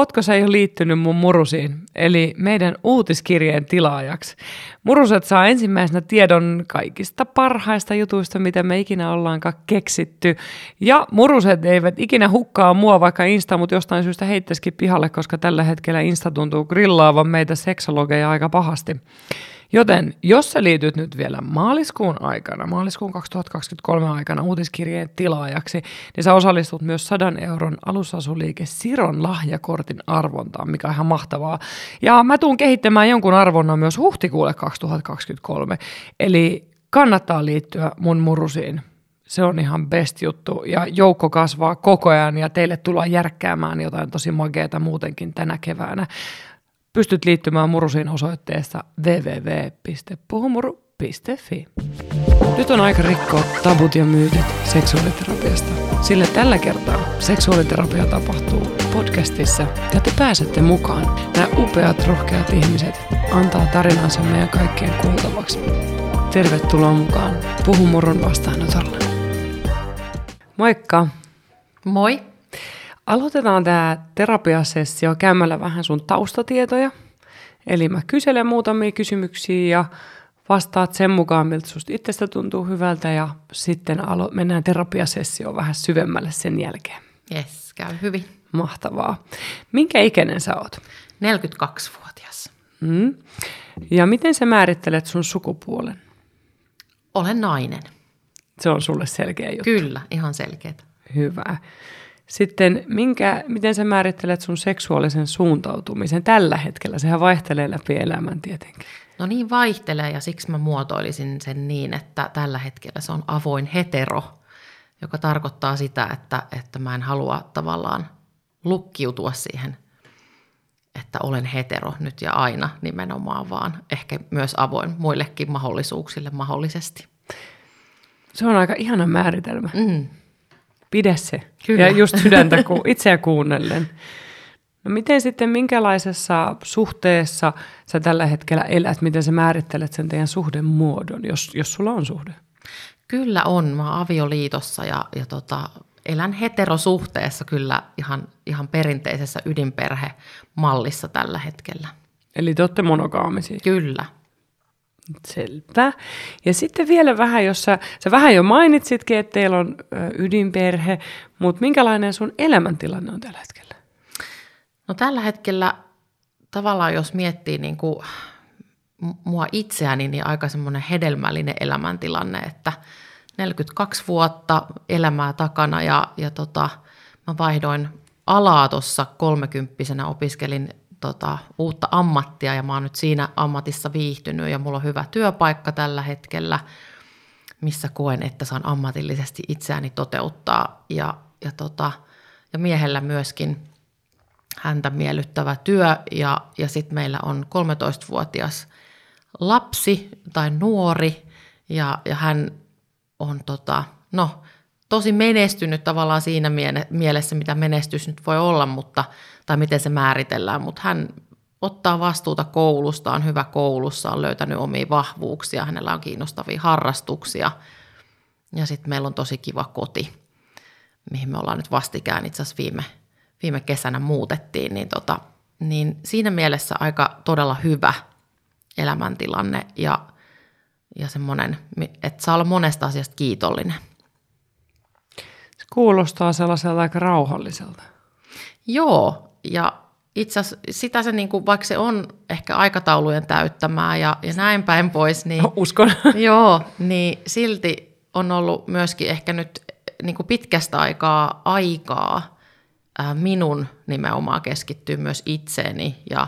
Ootko sä jo liittynyt mun murusiin, eli meidän uutiskirjeen tilaajaksi? Muruset saa ensimmäisenä tiedon kaikista parhaista jutuista, mitä me ikinä ollaankaan keksitty. Ja muruset eivät ikinä hukkaa mua, vaikka Insta mut jostain syystä heittäisikin pihalle, koska tällä hetkellä Insta tuntuu grillaavan meitä seksologeja aika pahasti. Joten jos sä liityt nyt vielä maaliskuun aikana, maaliskuun 2023 aikana uutiskirjeen tilaajaksi, niin sä osallistut myös 100 euron alusasuliike Siron lahjakortin arvontaan, mikä on ihan mahtavaa. Ja mä tuun kehittämään jonkun arvonnan myös huhtikuulle 2023. Eli kannattaa liittyä mun murusiin. Se on ihan best juttu ja joukko kasvaa koko ajan ja teille tullaan järkkäämään jotain tosi mageeta muutenkin tänä keväänä. Pystyt liittymään Murusiin osoitteessa www.puhumuru.fi. Nyt on aika rikkoa tabut ja myytit seksuaaliterapiasta, sillä tällä kertaa seksuaaliterapia tapahtuu podcastissa ja te pääsette mukaan. Nämä upeat, rohkeat ihmiset antaa tarinansa meidän kaikkien kuultavaksi. Tervetuloa mukaan Puhumurun vastaanotolle. Moikka! Moi! Aloitetaan tämä terapiasessio käymällä vähän sun taustatietoja. Eli mä kyselen muutamia kysymyksiä ja vastaat sen mukaan, miltä susta itsestä tuntuu hyvältä ja sitten alo- mennään terapiasessioon vähän syvemmälle sen jälkeen. Yes, käy hyvin. Mahtavaa. Minkä ikäinen sä oot? 42-vuotias. Mm. Ja miten sä määrittelet sun sukupuolen? Olen nainen. Se on sulle selkeä juttu. Kyllä, ihan selkeä. Hyvä. Sitten minkä, miten sä määrittelet sun seksuaalisen suuntautumisen tällä hetkellä? Sehän vaihtelee läpi elämän tietenkin. No niin vaihtelee ja siksi mä muotoilisin sen niin, että tällä hetkellä se on avoin hetero, joka tarkoittaa sitä, että, että mä en halua tavallaan lukkiutua siihen, että olen hetero nyt ja aina nimenomaan, vaan ehkä myös avoin muillekin mahdollisuuksille mahdollisesti. Se on aika ihana määritelmä. Mm. Pidä se. Kyllä. Ja just sydäntä ku, itseä kuunnellen. No miten sitten, minkälaisessa suhteessa sä tällä hetkellä elät? Miten sä määrittelet sen teidän suhdemuodon, jos, jos sulla on suhde? Kyllä on. Mä oon avioliitossa ja, ja tota, elän heterosuhteessa kyllä ihan, ihan perinteisessä ydinperhemallissa tällä hetkellä. Eli te olette monogaamisia. Kyllä. Selvä. Ja sitten vielä vähän, jos sä, sä vähän jo mainitsitkin, että teillä on ydinperhe, mutta minkälainen sun elämäntilanne on tällä hetkellä? No tällä hetkellä tavallaan jos miettii niin kuin mua itseäni, niin aika semmoinen hedelmällinen elämäntilanne, että 42 vuotta elämää takana ja, ja tota, mä vaihdoin alaa tuossa kolmekymppisenä, opiskelin tota, uutta ammattia ja mä oon nyt siinä ammatissa viihtynyt ja mulla on hyvä työpaikka tällä hetkellä, missä koen, että saan ammatillisesti itseäni toteuttaa ja, ja, tota, ja miehellä myöskin häntä miellyttävä työ. Ja, ja sitten meillä on 13-vuotias lapsi tai nuori ja, ja hän on tota, no, tosi menestynyt tavallaan siinä mielessä, mitä menestys nyt voi olla, mutta, tai miten se määritellään, mutta hän ottaa vastuuta koulusta, on hyvä koulussa, on löytänyt omia vahvuuksia, hänellä on kiinnostavia harrastuksia ja sitten meillä on tosi kiva koti, mihin me ollaan nyt vastikään itse asiassa viime, viime kesänä muutettiin, niin, tota, niin siinä mielessä aika todella hyvä elämäntilanne ja, ja semmoinen, että saa olla monesta asiasta kiitollinen. Kuulostaa sellaiselta aika rauhalliselta. Joo, ja itse asiassa sitä se, niin kuin, vaikka se on ehkä aikataulujen täyttämää ja, ja näin päin pois, niin, no, Uskon. joo, niin silti on ollut myöskin ehkä nyt niin kuin pitkästä aikaa aikaa ää, minun nimenomaan keskittyä myös itseeni ja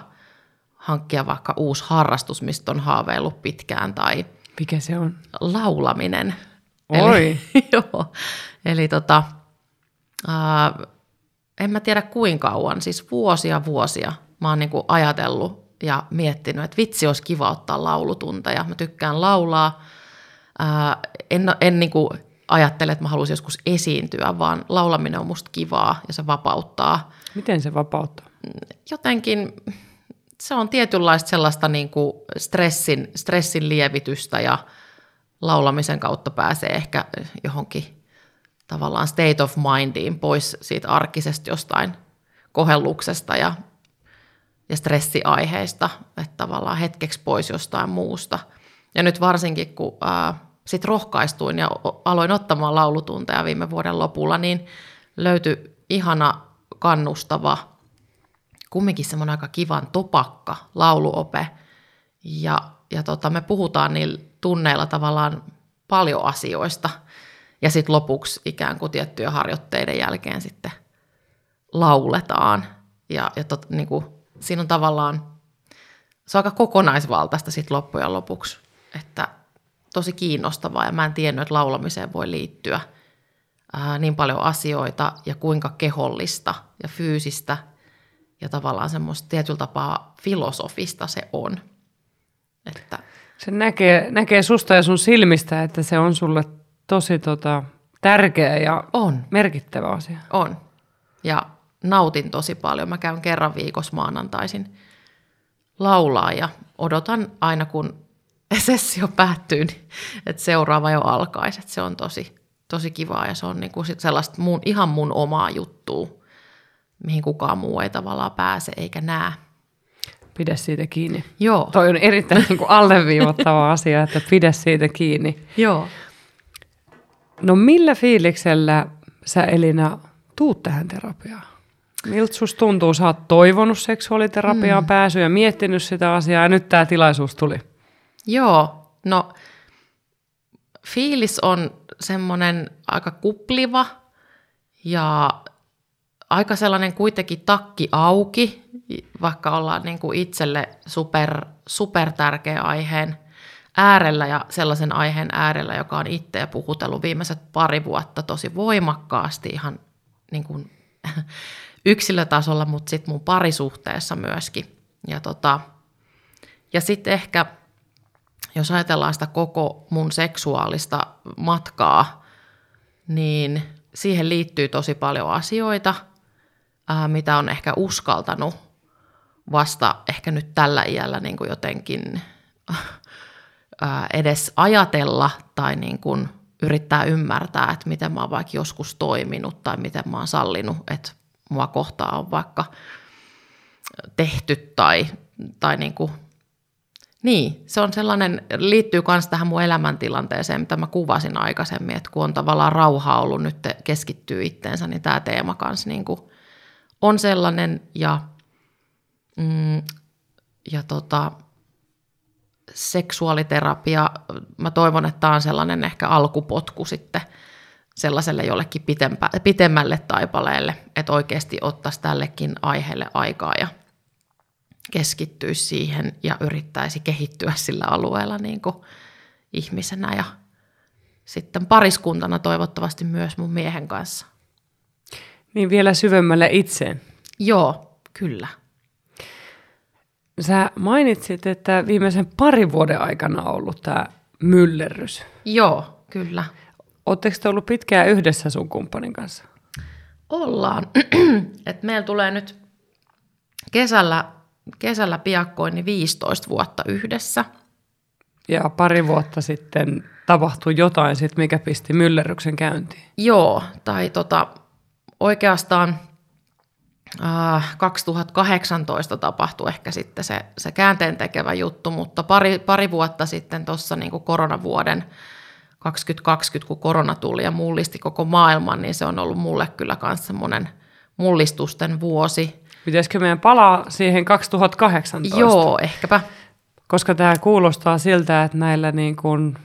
hankkia vaikka uusi harrastus, mistä on haaveillut pitkään tai Mikä se on? laulaminen. Oi. Eli, joo, eli tota, ää, en mä tiedä kuinka kauan, siis vuosia vuosia mä oon niinku ajatellut ja miettinyt, että vitsi olisi kiva ottaa laulutunteja. Mä tykkään laulaa. Ää, en en niinku ajattele, että mä haluaisin joskus esiintyä, vaan laulaminen on musta kivaa ja se vapauttaa. Miten se vapauttaa? Jotenkin se on tietynlaista sellaista niinku stressin, stressin lievitystä ja laulamisen kautta pääsee ehkä johonkin tavallaan state of mindiin pois siitä arkisesta jostain kohelluksesta ja, ja stressiaiheista, että tavallaan hetkeksi pois jostain muusta. Ja nyt varsinkin, kun ää, sit rohkaistuin ja aloin ottamaan laulutunteja viime vuoden lopulla, niin löytyi ihana, kannustava, kumminkin semmoinen aika kivan topakka lauluope. Ja, ja tota, me puhutaan niillä tunneilla tavallaan paljon asioista. Ja sitten lopuksi ikään kuin tiettyjen harjoitteiden jälkeen sitten lauletaan. Ja, ja tot, niin kuin, siinä on tavallaan, se on aika kokonaisvaltaista sitten loppujen lopuksi. Että tosi kiinnostavaa ja mä en tiennyt, että laulamiseen voi liittyä ää, niin paljon asioita ja kuinka kehollista ja fyysistä ja tavallaan semmoista tietyllä tapaa filosofista se on. Että se näkee, näkee susta ja sun silmistä, että se on sulle tosi tota, tärkeä ja on. merkittävä asia. On. Ja nautin tosi paljon. Mä käyn kerran viikossa maanantaisin laulaa ja odotan aina kun sessio päättyy, niin että seuraava jo alkaisi. Että se on tosi, tosi kivaa ja se on niinku sit sellaista mun, ihan mun omaa juttua, mihin kukaan muu ei tavallaan pääse eikä näe. Pidä siitä kiinni. Joo. Toi on erittäin niin kuin alleviivottava asia, että pidä siitä kiinni. Joo. No millä fiiliksellä sä Elina tuut tähän terapiaan? Miltä susta tuntuu? Sä oot toivonut seksuaaliterapiaan mm. pääsyä ja miettinyt sitä asiaa ja nyt tämä tilaisuus tuli. Joo, no fiilis on semmoinen aika kupliva ja aika sellainen kuitenkin takki auki, vaikka ollaan niin kuin itselle super, super tärkeä aiheen äärellä ja sellaisen aiheen äärellä, joka on itseä puhutellut viimeiset pari vuotta tosi voimakkaasti ihan niin kuin yksilötasolla, mutta sitten mun parisuhteessa myöskin. Ja, tota, ja sitten ehkä, jos ajatellaan sitä koko mun seksuaalista matkaa, niin siihen liittyy tosi paljon asioita, ää, mitä on ehkä uskaltanut vasta ehkä nyt tällä iällä niin kuin jotenkin ää, edes ajatella tai niin kuin yrittää ymmärtää, että miten mä oon vaikka joskus toiminut tai miten mä oon sallinut, että mua kohtaa on vaikka tehty tai, tai niin kuin, niin, se on sellainen, liittyy myös tähän mun elämäntilanteeseen, mitä mä kuvasin aikaisemmin, että kun on tavallaan rauha ollut nyt keskittyy itteensä, niin tämä teema kanssa niin kuin on sellainen ja, mm, ja tota, seksuaaliterapia, mä toivon, että tämä on sellainen ehkä alkupotku sitten sellaiselle jollekin pitempä, pitemmälle taipaleelle, että oikeasti ottaisi tällekin aiheelle aikaa ja keskittyisi siihen ja yrittäisi kehittyä sillä alueella niin kuin ihmisenä ja sitten pariskuntana toivottavasti myös mun miehen kanssa. Niin vielä syvemmälle itseen. Joo, kyllä. Sä mainitsit, että viimeisen parin vuoden aikana on ollut tämä myllerrys. Joo, kyllä. Oletteko te ollut pitkään yhdessä sun kumppanin kanssa? Ollaan. Et meillä tulee nyt kesällä, kesällä piakkoin niin 15 vuotta yhdessä. Ja pari vuotta sitten tapahtui jotain, sit, mikä pisti myllerryksen käyntiin. Joo, tai tota, oikeastaan äh, 2018 tapahtui ehkä sitten se, se käänteen tekevä juttu, mutta pari, pari vuotta sitten tuossa niin koronavuoden 2020, kun korona tuli ja mullisti koko maailman, niin se on ollut mulle kyllä myös semmoinen mullistusten vuosi. Pitäisikö meidän palaa siihen 2018? Joo, ehkäpä. Koska tämä kuulostaa siltä, että näillä niin kuin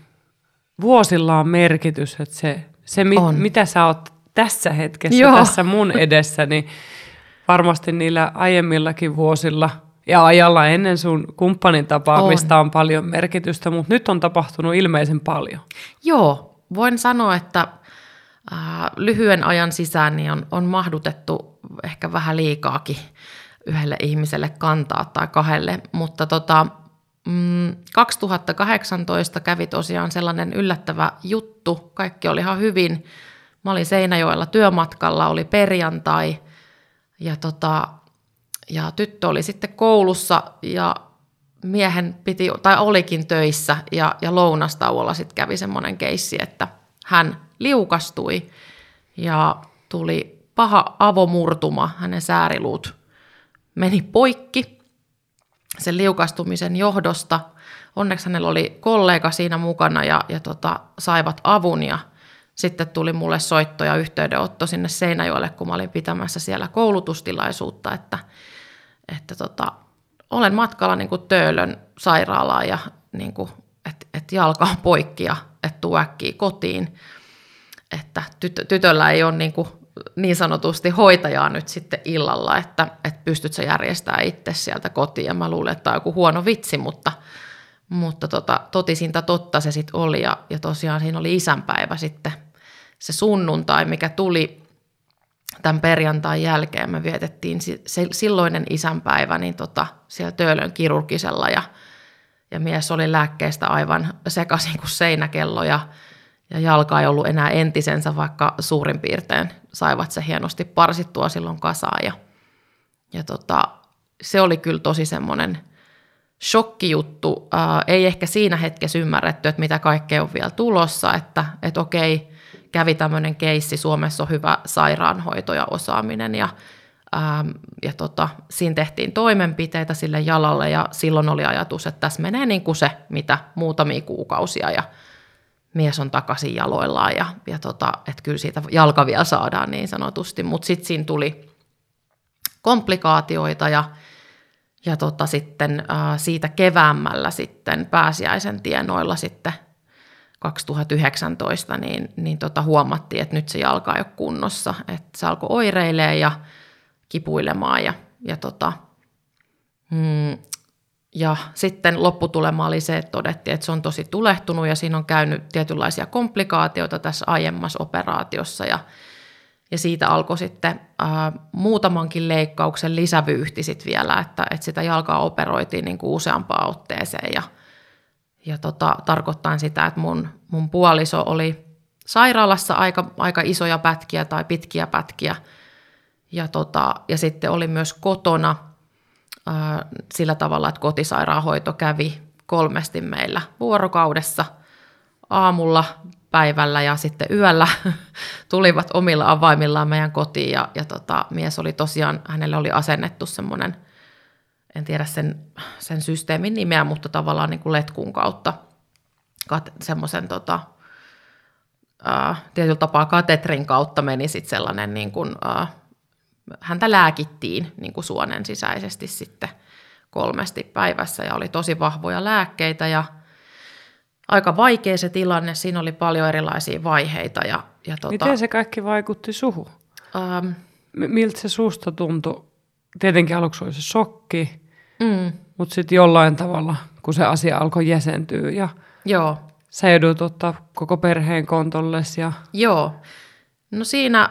vuosilla on merkitys, että se, se mit, mitä sä oot tässä hetkessä, Joo. tässä mun edessä, niin varmasti niillä aiemmillakin vuosilla – ja ajalla ennen sun kumppanin tapaamista on. on paljon merkitystä, mutta nyt on tapahtunut ilmeisen paljon. Joo, voin sanoa, että äh, lyhyen ajan sisään niin on, on mahdutettu ehkä vähän liikaakin yhdelle ihmiselle kantaa tai kahdelle, mutta tota, mm, 2018 kävi tosiaan sellainen yllättävä juttu, kaikki oli ihan hyvin. Mä olin Seinäjoella työmatkalla, oli perjantai ja tota, ja tyttö oli sitten koulussa ja miehen piti, tai olikin töissä ja, ja lounastauolla sitten kävi semmoinen keissi, että hän liukastui ja tuli paha avomurtuma, hänen sääriluut meni poikki sen liukastumisen johdosta. Onneksi hänellä oli kollega siinä mukana ja, ja tota, saivat avun ja sitten tuli mulle soitto ja yhteydenotto sinne Seinäjoelle, kun mä olin pitämässä siellä koulutustilaisuutta, että, että tota, olen matkalla niin kuin Töölön sairaalaan ja niin kuin, että, että jalka on poikki ja että tuu äkkiä kotiin. Että tytö, tytöllä ei ole niin, kuin, niin sanotusti hoitajaa nyt sitten illalla, että, että pystyt sä järjestämään itse sieltä kotiin. Ja mä luulen, että tämä on joku huono vitsi, mutta, mutta tota, totisinta totta se sitten oli. Ja, ja tosiaan siinä oli isänpäivä sitten se sunnuntai, mikä tuli tämän perjantain jälkeen. Me vietettiin se, silloinen isänpäivä niin tota, siellä Töölön kirurgisella ja, ja mies oli lääkkeestä aivan sekaisin kuin seinäkello ja, ja jalka ei ollut enää entisensä, vaikka suurin piirtein saivat se hienosti parsittua silloin kasaan. Ja, ja tota, se oli kyllä tosi semmoinen shokkijuttu. Ää, ei ehkä siinä hetkessä ymmärretty, että mitä kaikkea on vielä tulossa, että, että okei, kävi tämmöinen keissi, Suomessa on hyvä sairaanhoito ja osaaminen ja, ähm, ja tota, siinä tehtiin toimenpiteitä sille jalalle ja silloin oli ajatus, että tässä menee niin kuin se, mitä muutamia kuukausia ja mies on takaisin jaloillaan ja, ja tota, että kyllä siitä jalka vielä saadaan niin sanotusti, mutta sitten siinä tuli komplikaatioita ja, ja tota, sitten äh, siitä keväämällä sitten pääsiäisen tienoilla sitten 2019, niin, niin tota huomattiin, että nyt se jalka ei ole kunnossa. Että se alkoi oireilemaan ja kipuilemaan ja, ja, tota, mm, ja sitten lopputulema oli se, että todettiin, että se on tosi tulehtunut ja siinä on käynyt tietynlaisia komplikaatioita tässä aiemmassa operaatiossa ja, ja siitä alkoi sitten ää, muutamankin leikkauksen lisävyyhti sitten vielä, että, että sitä jalkaa operoitiin niin kuin useampaan otteeseen ja – ja tota, tarkoittaa sitä, että mun, mun puoliso oli sairaalassa aika, aika isoja pätkiä tai pitkiä pätkiä. Ja, tota, ja sitten oli myös kotona ää, sillä tavalla, että kotisairaanhoito kävi kolmesti meillä vuorokaudessa aamulla, päivällä ja sitten yöllä tulivat omilla avaimillaan meidän kotiin ja, ja tota, mies oli tosiaan, hänelle oli asennettu semmoinen – en tiedä sen, sen systeemin nimeä, mutta tavallaan niin kuin letkun kautta semmoisen tota, tietyllä tapaa katetrin kautta meni sitten sellainen, niin kuin, äh, häntä lääkittiin niin kuin suonen sisäisesti sitten kolmesti päivässä ja oli tosi vahvoja lääkkeitä ja aika vaikea se tilanne, siinä oli paljon erilaisia vaiheita. Ja, ja tota, Miten se kaikki vaikutti suhu? Ähm, Miltä se susta tuntui? Tietenkin aluksi oli se shokki, Mm. Mutta sitten jollain tavalla, kun se asia alkoi jäsentyä ja Joo. sä joudut ottaa koko perheen kontolles. Ja... Joo. No siinä,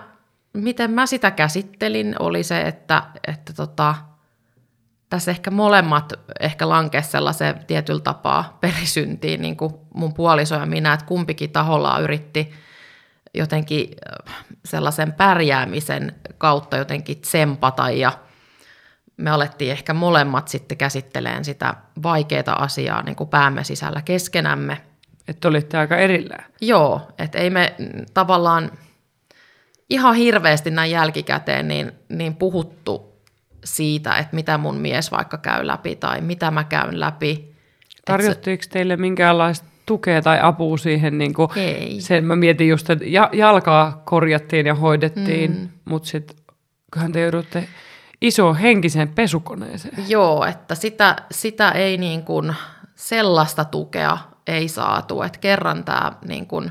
miten mä sitä käsittelin, oli se, että, että tota, tässä ehkä molemmat ehkä lankesi sellaiseen tietyllä tapaa perisyntiin, niin kuin mun puoliso ja minä, että kumpikin taholla yritti jotenkin äh, sellaisen pärjäämisen kautta jotenkin tsempata ja – me alettiin ehkä molemmat sitten käsitteleen sitä vaikeaa asiaa niin kuin päämme sisällä keskenämme. Että olitte aika erillään. Joo, että ei me tavallaan ihan hirveästi näin jälkikäteen niin, niin puhuttu siitä, että mitä mun mies vaikka käy läpi tai mitä mä käyn läpi. Tarjottiinko se... teille minkäänlaista tukea tai apua siihen? Niin kuin Ei. Sen mä mietin just, että jalkaa korjattiin ja hoidettiin, mm. mutta sitten kyllähän te joudutte iso henkiseen pesukoneeseen. Joo, että sitä, sitä ei niin kuin, sellaista tukea ei saatu, että kerran tämä niin kuin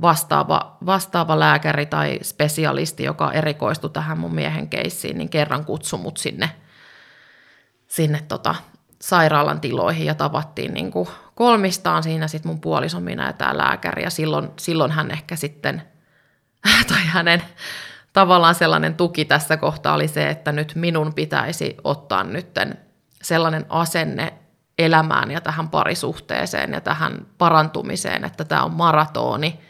vastaava, vastaava lääkäri tai spesialisti, joka erikoistui tähän mun miehen keissiin, niin kerran kutsui mut sinne, sinne tota, sairaalan tiloihin ja tavattiin niin kuin kolmistaan siinä sitten mun puolison minä ja tämä lääkäri ja silloin, silloin hän ehkä sitten, tai hänen tavallaan sellainen tuki tässä kohtaa oli se, että nyt minun pitäisi ottaa nytten sellainen asenne elämään ja tähän parisuhteeseen ja tähän parantumiseen, että tämä on maratoni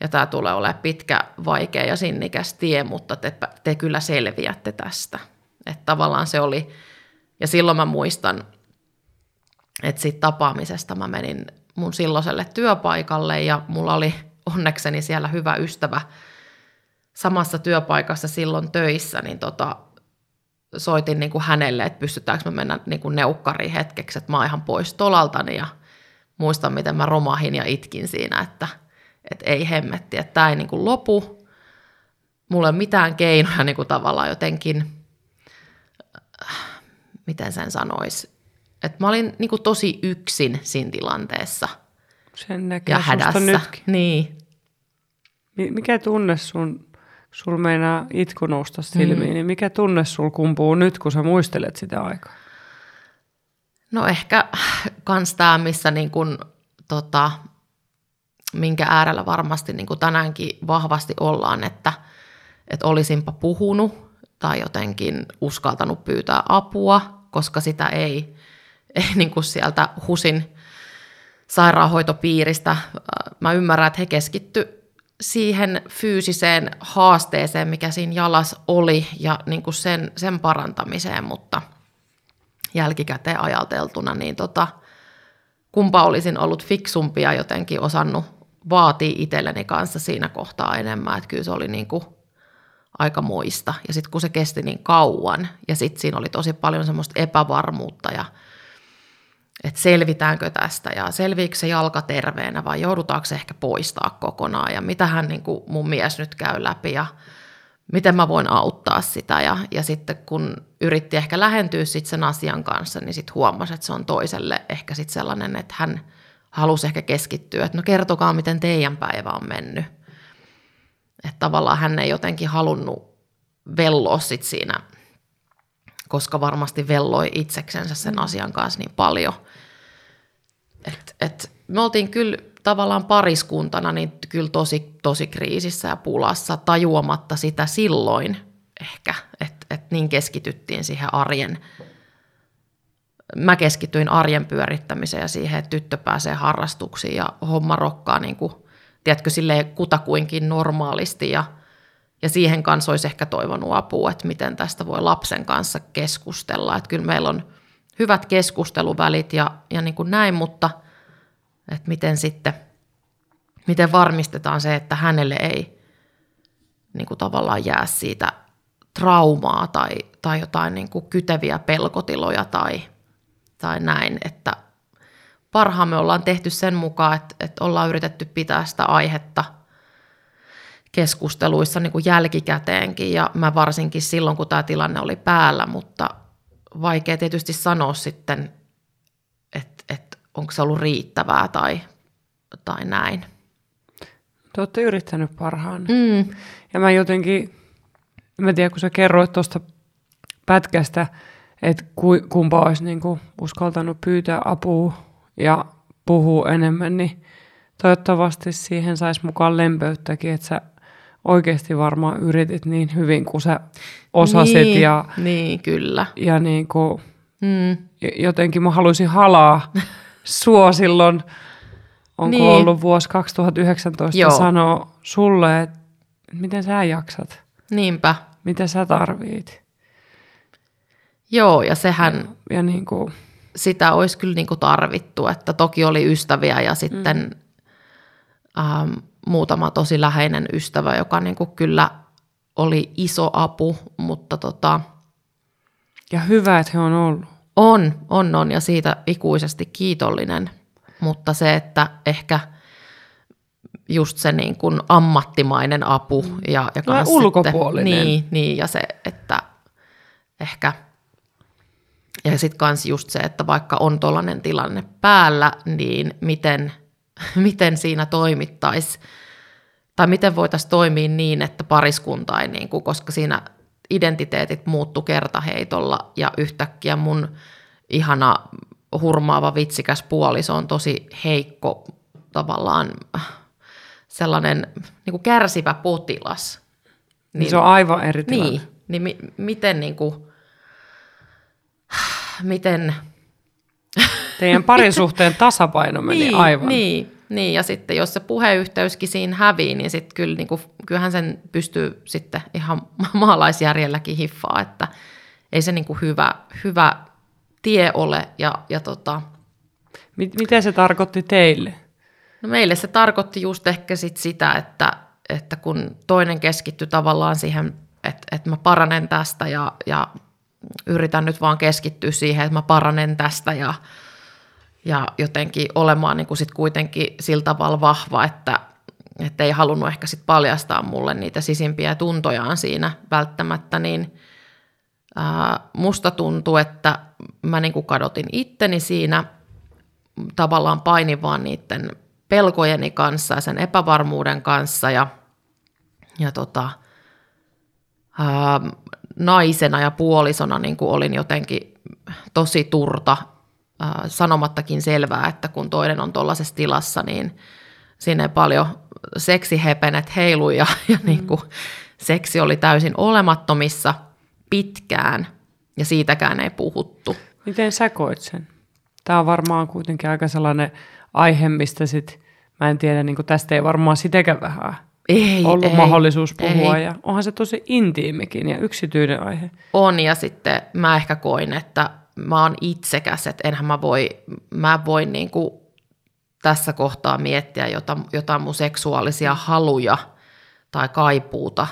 ja tämä tulee olemaan pitkä, vaikea ja sinnikäs tie, mutta te, te kyllä selviätte tästä. Että tavallaan se oli, ja silloin mä muistan, että siitä tapaamisesta mä menin mun silloiselle työpaikalle ja mulla oli onnekseni siellä hyvä ystävä, samassa työpaikassa silloin töissä, niin tota, soitin niin kuin hänelle, että pystytäänkö me mennä niin kuin neukkariin hetkeksi, että mä oon ihan pois tolaltani ja muistan, miten mä romahin ja itkin siinä, että, että ei hemmetti, että tämä ei niin kuin lopu. Mulla ei ole mitään keinoja niin kuin tavallaan jotenkin, miten sen sanoisi, että mä olin niin kuin tosi yksin siinä tilanteessa Sen näkee ja hädässä. nytkin. Niin, Mi- Mikä tunne sun, sul meinaa itku nousta silmiin, mm. niin mikä tunne sul kumpuu nyt, kun sä muistelet sitä aikaa? No ehkä kans tämä, missä niin kun, tota, minkä äärellä varmasti niin tänäänkin vahvasti ollaan, että, että olisinpa puhunut tai jotenkin uskaltanut pyytää apua, koska sitä ei, ei niin kuin sieltä HUSin sairaanhoitopiiristä. Mä ymmärrän, että he keskitty siihen fyysiseen haasteeseen, mikä siinä jalas oli ja niin kuin sen, sen parantamiseen, mutta jälkikäteen ajateltuna, niin tota, kumpa olisin ollut fiksumpia jotenkin osannut vaatii itselleni kanssa siinä kohtaa enemmän, että kyllä se oli niin kuin aika muista. Ja sitten kun se kesti niin kauan ja sitten siinä oli tosi paljon semmoista epävarmuutta ja että selvitäänkö tästä ja selviikö se jalka terveenä vai joudutaanko se ehkä poistaa kokonaan ja mitä hän niin mun mies nyt käy läpi ja miten mä voin auttaa sitä. Ja, ja sitten kun yritti ehkä lähentyä sit sen asian kanssa, niin sitten huomasi, että se on toiselle ehkä sit sellainen, että hän halusi ehkä keskittyä, että no kertokaa, miten teidän päivä on mennyt. Että tavallaan hän ei jotenkin halunnut velloa sit siinä, koska varmasti velloi itseksensä sen asian kanssa niin paljon. Et, et me oltiin kyllä tavallaan pariskuntana niin kyllä tosi, tosi kriisissä ja pulassa, tajuamatta sitä silloin ehkä, että et niin keskityttiin siihen arjen, mä keskityin arjen pyörittämiseen ja siihen, että tyttö pääsee harrastuksiin ja homma rokkaa niin kuin, tiedätkö, silleen kutakuinkin normaalisti ja, ja siihen kanssa olisi ehkä toivonut apua, että miten tästä voi lapsen kanssa keskustella. Että kyllä meillä on hyvät keskusteluvälit ja, ja niin kuin näin, mutta että miten sitten, miten varmistetaan se, että hänelle ei niin kuin tavallaan jää siitä traumaa tai, tai jotain niin kuin kyteviä pelkotiloja tai, tai näin, että parhaamme ollaan tehty sen mukaan, että, että ollaan yritetty pitää sitä aihetta keskusteluissa niin kuin jälkikäteenkin ja mä varsinkin silloin, kun tämä tilanne oli päällä, mutta vaikea tietysti sanoa sitten, että, että onko se ollut riittävää tai, tai näin. Te olette yrittänyt parhaan. Mm. Ja mä jotenkin, mä tiedän, kun sä kerroit tuosta pätkästä, että ku, kumpa olisi niinku uskaltanut pyytää apua ja puhua enemmän, niin toivottavasti siihen saisi mukaan lempeyttäkin, että sä oikeasti varmaan yritit niin hyvin kuin sä osasit niin, ja, niin, kyllä. ja niinku, Mm. jotenkin mä haluaisin halaa sua silloin, onko Niin. niin. ollut vuosi 2019, Joo. sanoa sulle, että miten sä jaksat, Niinpä. mitä sä tarvit. Joo, ja sehän, Ja niin kuin, sitä olisi kyllä niin kuin tarvittu, että toki oli ystäviä ja sitten mm. ähm, muutama tosi läheinen ystävä, joka niin kuin kyllä oli iso apu, mutta tota, ja hyvä, että he on ollut. on, on, on ja siitä ikuisesti kiitollinen, mutta se, että ehkä just se niin kuin ammattimainen apu ja, ja Vähän kans ulkopuolinen. Sitten, niin, niin, ja se, että ehkä ja sitten kans just se, että vaikka on tuollainen tilanne päällä, niin miten, miten siinä toimittaisi, tai miten voitaisiin toimia niin, että pariskunta ei, niin kuin, koska siinä identiteetit muuttu kertaheitolla ja yhtäkkiä mun ihana hurmaava vitsikäs puoliso on tosi heikko tavallaan sellainen niin kuin kärsivä potilas. Niin, se on aivan eri tilanne. Niin, niin mi- miten niin kuin, miten... Teidän parisuhteen tasapaino meni niin, aivan. Niin, niin, ja sitten jos se puheyhteyskin siinä hävii, niin sitten kyllä, niin kuin, kyllähän sen pystyy sitten ihan maalaisjärjelläkin hiffaa, että ei se niin kuin hyvä, hyvä tie ole. Ja, ja tota, Mit, mitä se tarkoitti teille? no meille se tarkoitti just ehkä sit sitä, että, että kun toinen keskittyi tavallaan siihen, että, että mä paranen tästä ja, ja yritän nyt vaan keskittyä siihen, että mä paranen tästä ja, ja jotenkin olemaan niin kuin sit kuitenkin sillä tavalla vahva, että, että ei halunnut ehkä sit paljastaa mulle niitä sisimpiä tuntojaan siinä välttämättä, niin ää, musta tuntuu, että mä niin kuin kadotin itteni siinä, tavallaan painin vaan niiden pelkojeni kanssa ja sen epävarmuuden kanssa ja, ja tota, ää, naisena ja puolisona niin kuin olin jotenkin tosi turta, ää, sanomattakin selvää, että kun toinen on tuollaisessa tilassa, niin sinne paljon seksihepenet heilu ja, ja mm. niin kuin, seksi oli täysin olemattomissa pitkään ja siitäkään ei puhuttu. Miten sä koit sen? Tämä on varmaan kuitenkin aika sellainen aihe, mistä sit, mä en tiedä, niin tästä ei varmaan sitäkään vähän ei, ollut ei, mahdollisuus puhua. Ei. Ja onhan se tosi intiimikin ja yksityinen aihe. On ja sitten mä ehkä koin, että mä oon itsekäs, että enhän mä voi, mä voin niin kuin tässä kohtaa miettiä jotain, jotain mun seksuaalisia haluja tai kaipuuta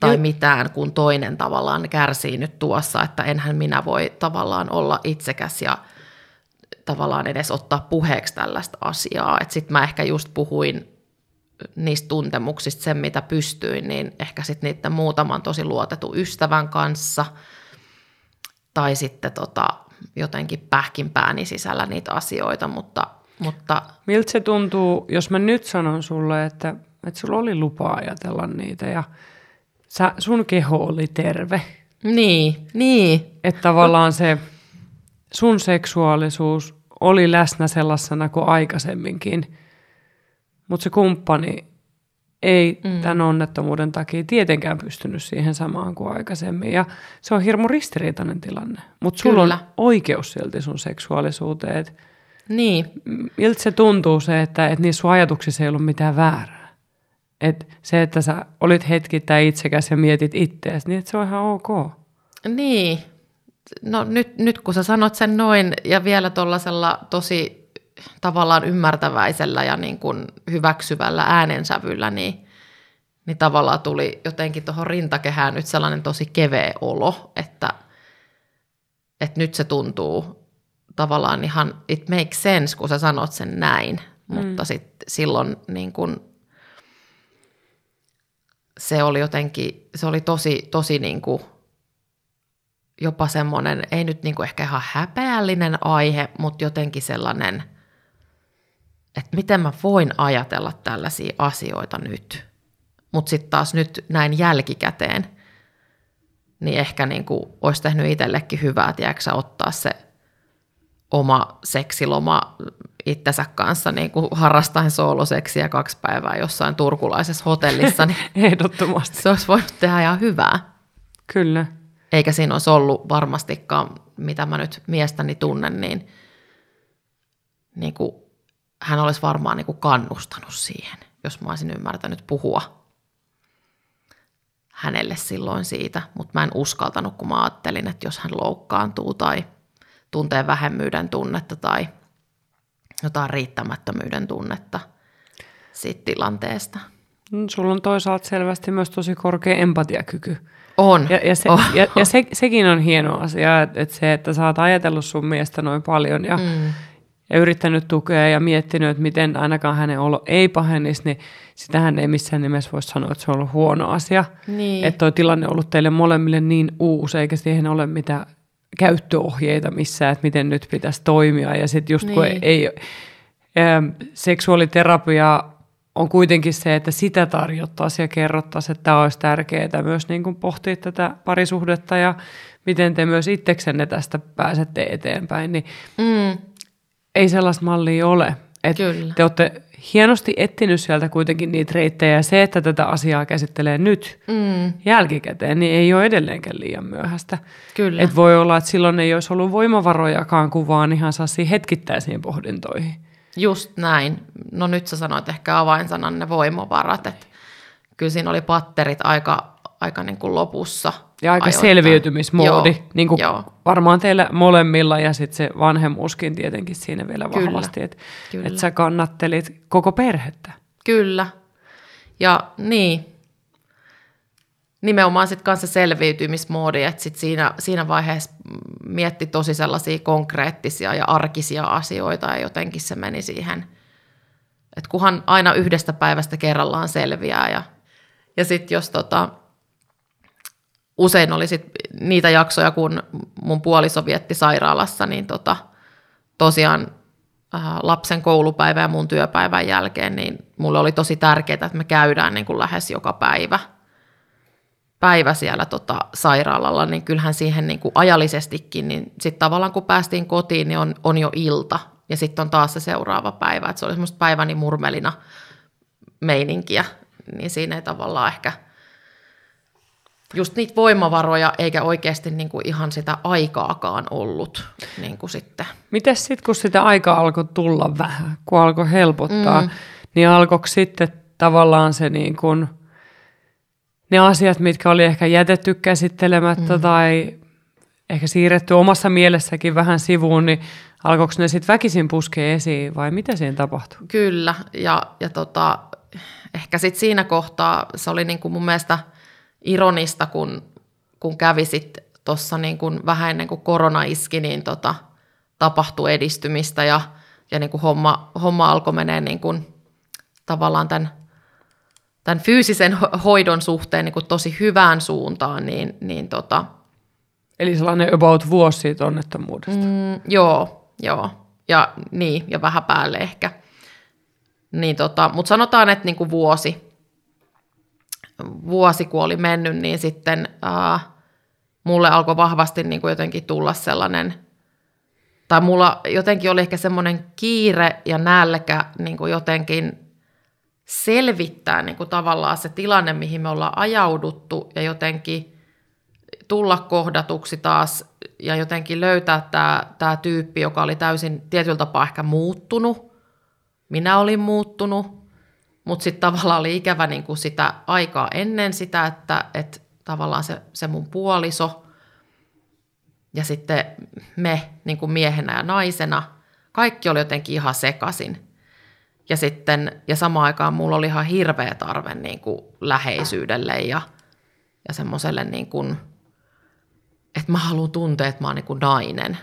tai mitään, kun toinen tavallaan kärsii nyt tuossa, että enhän minä voi tavallaan olla itsekäs ja tavallaan edes ottaa puheeksi tällaista asiaa. Sitten mä ehkä just puhuin niistä tuntemuksista sen, mitä pystyin, niin ehkä sitten niiden muutaman tosi luotetun ystävän kanssa tai sitten tota, jotenkin pähkinpääni sisällä niitä asioita, mutta, mutta... Miltä se tuntuu, jos mä nyt sanon sulle, että, että sulla oli lupa ajatella niitä ja sä, sun keho oli terve? Niin, niin. Että tavallaan se sun seksuaalisuus oli läsnä sellaisena kuin aikaisemminkin, mutta se kumppani ei mm. tämän onnettomuuden takia tietenkään pystynyt siihen samaan kuin aikaisemmin. Ja se on hirmu ristiriitainen tilanne. Mutta sulla on oikeus silti sun seksuaalisuuteen. niin. Miltä se tuntuu se, että, että niissä sun ajatuksissa ei ollut mitään väärää? Et se, että sä olit hetkittäin itsekäs ja mietit itseäsi, niin se on ihan ok. Niin, no nyt, nyt kun sä sanot sen noin ja vielä tuollaisella tosi tavallaan ymmärtäväisellä ja niin kuin hyväksyvällä äänensävyllä, niin, niin tavallaan tuli jotenkin tuohon rintakehään nyt sellainen tosi keveä olo, että, että nyt se tuntuu tavallaan ihan, it makes sense, kun sä sanot sen näin, mm. mutta sitten silloin niin kuin, se oli jotenkin, se oli tosi, tosi niin kuin jopa semmoinen, ei nyt niin kuin ehkä ihan häpeällinen aihe, mutta jotenkin sellainen, että miten mä voin ajatella tällaisia asioita nyt. Mutta sitten taas nyt näin jälkikäteen, niin ehkä niin kuin olisi tehnyt itsellekin hyvää, tiedätkö ottaa se oma seksiloma itsensä kanssa niin kuin harrastaen sooloseksiä kaksi päivää jossain turkulaisessa hotellissa. Niin Ehdottomasti. Se olisi voinut tehdä ihan hyvää. Kyllä eikä siinä olisi ollut varmastikaan, mitä mä nyt miestäni tunnen, niin, niin kuin, hän olisi varmaan niin kuin kannustanut siihen, jos mä olisin ymmärtänyt puhua hänelle silloin siitä, mutta mä en uskaltanut, kun mä ajattelin, että jos hän loukkaantuu tai tuntee vähemmyyden tunnetta tai jotain riittämättömyyden tunnetta siitä tilanteesta. Sulla on toisaalta selvästi myös tosi korkea empatiakyky on. Ja, ja, se, oh. ja, ja se, sekin on hieno asia, että, että se, että sä oot ajatellut sun miestä noin paljon ja, mm. Ja yrittänyt tukea ja miettinyt, että miten ainakaan hänen olo ei pahenisi, niin sitähän ei missään nimessä voi sanoa, että se on ollut huono asia. Niin. Että toi tilanne on ollut teille molemmille niin uusi, eikä siihen ole mitään käyttöohjeita missään, että miten nyt pitäisi toimia. Ja sitten just niin. kun ei, ei seksuaaliterapia on kuitenkin se, että sitä tarjottaisiin ja kerrottaisiin, että tämä olisi tärkeää myös niin kuin pohtia tätä parisuhdetta ja miten te myös itseksenne tästä pääsette eteenpäin, niin mm. Ei sellaista mallia ole. Et Kyllä. Te olette hienosti etsinyt sieltä kuitenkin niitä reittejä ja se, että tätä asiaa käsittelee nyt mm. jälkikäteen, niin ei ole edelleenkään liian myöhäistä. Kyllä. Et voi olla, että silloin ei olisi ollut voimavarojakaan kuvaan ihan saa hetkittäisiin pohdintoihin. Just näin. No nyt sä sanoit ehkä avainsanan ne voimavarat, että kyllä siinä oli patterit aika, aika niin kuin lopussa. Ja aika ajoittain. selviytymismoodi, joo, niin kuin joo. varmaan teillä molemmilla ja sitten se vanhemmuuskin tietenkin siinä vielä vahvasti, että et sä kannattelit koko perhettä. Kyllä. Ja niin, nimenomaan sitten kanssa selviytymismoodi, että sit siinä, siinä vaiheessa mietti tosi sellaisia konkreettisia ja arkisia asioita ja jotenkin se meni siihen, että kunhan aina yhdestä päivästä kerrallaan selviää ja, ja sitten jos tota, usein oli sit niitä jaksoja, kun mun puoliso vietti sairaalassa, niin tota, tosiaan äh, lapsen koulupäivä ja mun työpäivän jälkeen, niin mulle oli tosi tärkeää, että me käydään niin kuin lähes joka päivä – päivä siellä tota, sairaalalla, niin kyllähän siihen niin kuin ajallisestikin, niin sitten tavallaan kun päästiin kotiin, niin on, on jo ilta ja sitten on taas se seuraava päivä. Et se oli semmoista päiväni murmelina meininkiä, niin siinä ei tavallaan ehkä just niitä voimavaroja eikä oikeasti niin kuin ihan sitä aikaakaan ollut niin kuin sitten. Mites sitten, kun sitä aikaa alkoi tulla vähän, kun alkoi helpottaa, mm. niin alkoiko sitten tavallaan se niin kuin – ne asiat, mitkä oli ehkä jätetty käsittelemättä mm. tai ehkä siirretty omassa mielessäkin vähän sivuun, niin alkoiko ne sitten väkisin puskea esiin vai mitä siinä tapahtui? Kyllä, ja, ja tota, ehkä sitten siinä kohtaa se oli niin kuin mun mielestä ironista, kun, kun kävi sitten tuossa niin kuin vähän ennen kuin korona iski, niin tota, tapahtui edistymistä ja, ja niin kuin homma, homma alkoi menee niin kuin tavallaan tämän tämän fyysisen hoidon suhteen niin kuin tosi hyvään suuntaan, niin, niin tota, Eli sellainen about vuosi siitä onnettomuudesta. Mm, joo, joo. Ja, niin, ja vähän päälle ehkä. Niin tota, Mutta sanotaan, että niin kuin vuosi, vuosi kun oli mennyt, niin sitten äh, mulle alkoi vahvasti niin kuin jotenkin tulla sellainen, tai mulla jotenkin oli ehkä semmoinen kiire ja nälkä niin kuin jotenkin selvittää niin kuin tavallaan se tilanne, mihin me ollaan ajauduttu ja jotenkin tulla kohdatuksi taas ja jotenkin löytää tämä, tämä tyyppi, joka oli täysin tietyllä tapaa ehkä muuttunut. Minä olin muuttunut, mutta sitten tavallaan oli ikävä niin kuin sitä aikaa ennen sitä, että, että tavallaan se, se mun puoliso ja sitten me niin kuin miehenä ja naisena, kaikki oli jotenkin ihan sekasin. Ja sitten, ja samaan aikaan mulla oli ihan hirveä tarve niin kuin läheisyydelle ja, ja semmoiselle niin kuin, että mä haluan tuntea, että mä oon niin kuin nainen.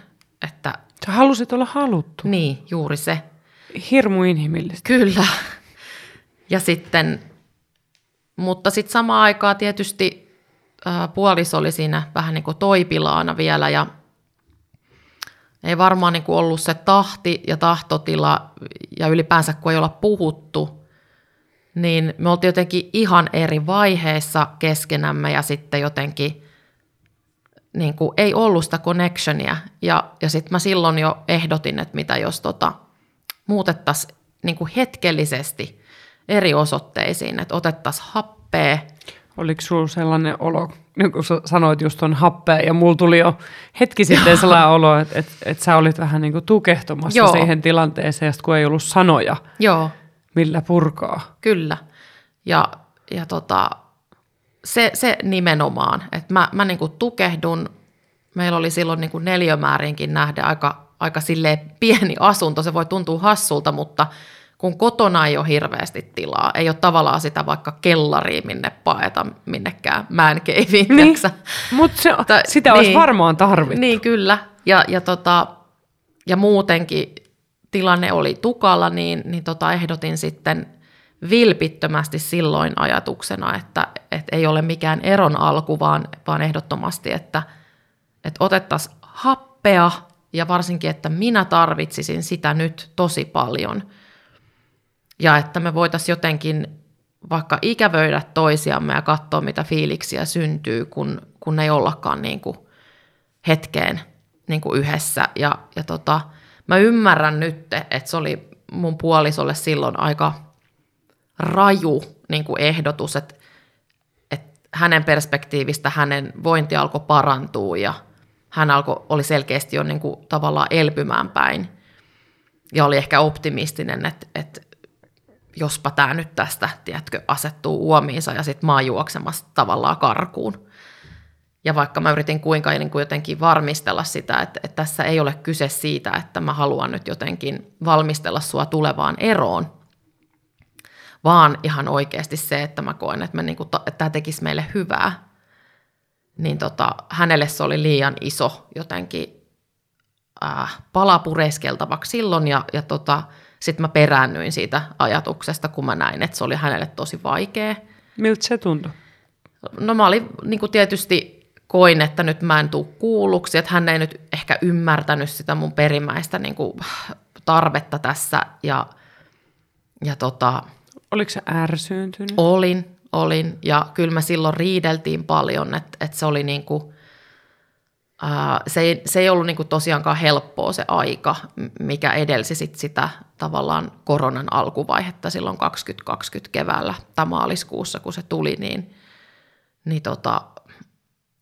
Että, Sä halusit olla haluttu. Niin, juuri se. Hirmu inhimillistä. Kyllä. Ja sitten, mutta sitten samaan aikaan tietysti ää, puoliso oli siinä vähän niin kuin toipilaana vielä ja ei varmaan niin kuin ollut se tahti ja tahtotila ja ylipäänsä kun ei olla puhuttu, niin me oltiin jotenkin ihan eri vaiheessa keskenämme ja sitten jotenkin niin kuin ei ollut sitä connectionia. Ja, ja sitten mä silloin jo ehdotin, että mitä jos tota, muutettaisiin niin kuin hetkellisesti eri osoitteisiin, että otettaisiin happea – Oliko sinulla sellainen olo, niin kuin sanoit just tuon happea, ja mulla tuli jo hetki sitten sellainen olo, että, että, että sä olit vähän niin kuin tukehtumassa Joo. siihen tilanteeseen, kun ei ollut sanoja, Joo. millä purkaa. Kyllä. Ja, ja tota, se, se nimenomaan, että mä, mä niin kuin tukehdun, meillä oli silloin niin kuin neliömäärinkin nähdä aika, aika pieni asunto, se voi tuntua hassulta, mutta – kun kotona ei ole hirveästi tilaa, ei ole tavallaan sitä vaikka kellaria minne paeta minnekään man caveen, niin, mutta sitä niin, olisi varmaan tarvittu. Niin, kyllä. Ja, ja, tota, ja muutenkin tilanne oli tukala, niin, niin tota ehdotin sitten vilpittömästi silloin ajatuksena, että, että ei ole mikään eron alku, vaan, vaan ehdottomasti, että, että otettaisiin happea ja varsinkin, että minä tarvitsisin sitä nyt tosi paljon – ja että me voitaisiin jotenkin vaikka ikävöidä toisiamme ja katsoa, mitä fiiliksiä syntyy, kun, kun ei ollakaan niin kuin hetkeen niin kuin yhdessä. Ja, ja tota, mä ymmärrän nyt, että se oli mun puolisolle silloin aika raju niin kuin ehdotus, että, että hänen perspektiivistä hänen vointi alkoi parantua ja hän alkoi, oli selkeästi jo niin kuin tavallaan elpymään päin. Ja oli ehkä optimistinen, että, että jospa tämä nyt tästä, tiedätkö, asettuu uomiinsa ja sitten mä oon juoksemassa tavallaan karkuun. Ja vaikka mä yritin kuinka niin kuin jotenkin varmistella sitä, että, että tässä ei ole kyse siitä, että mä haluan nyt jotenkin valmistella sua tulevaan eroon, vaan ihan oikeasti se, että mä koen, että, me niinku, että tämä tekisi meille hyvää. Niin tota, hänelle se oli liian iso jotenkin äh, palapureskeltavaksi silloin ja, ja tota, sitten mä peräännyin siitä ajatuksesta, kun mä näin, että se oli hänelle tosi vaikea. Miltä se tuntui? No mä olin niin kuin tietysti koin, että nyt mä en tule kuulluksi, että hän ei nyt ehkä ymmärtänyt sitä mun perimmäistä niin kuin, tarvetta tässä. Ja, ja tota, Oliko se ärsyyntynyt? Olin, olin. Ja kyllä me silloin riideltiin paljon, että, että se oli niin kuin, se, ei, se ei ollut niin kuin tosiaankaan helppoa se aika, mikä edelsi sit sitä tavallaan koronan alkuvaihetta silloin 2020 keväällä tai maaliskuussa, kun se tuli, niin, niin tota,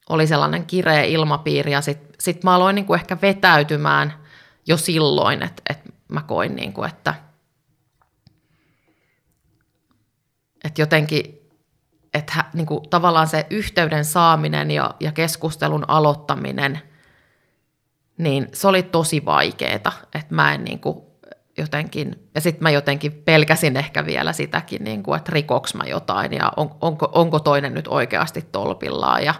oli sellainen kireä ilmapiiri ja sitten sit mä aloin niin kuin ehkä vetäytymään jo silloin, että, että mä koin, niin kuin, että, että jotenkin että niin kuin, tavallaan se yhteyden saaminen ja, ja keskustelun aloittaminen, niin se oli tosi vaikeeta, että mä en niin kuin, jotenkin, ja sitten mä jotenkin pelkäsin ehkä vielä sitäkin, niin kuin, että rikoks mä jotain ja on, onko, onko toinen nyt oikeasti tolpillaan ja,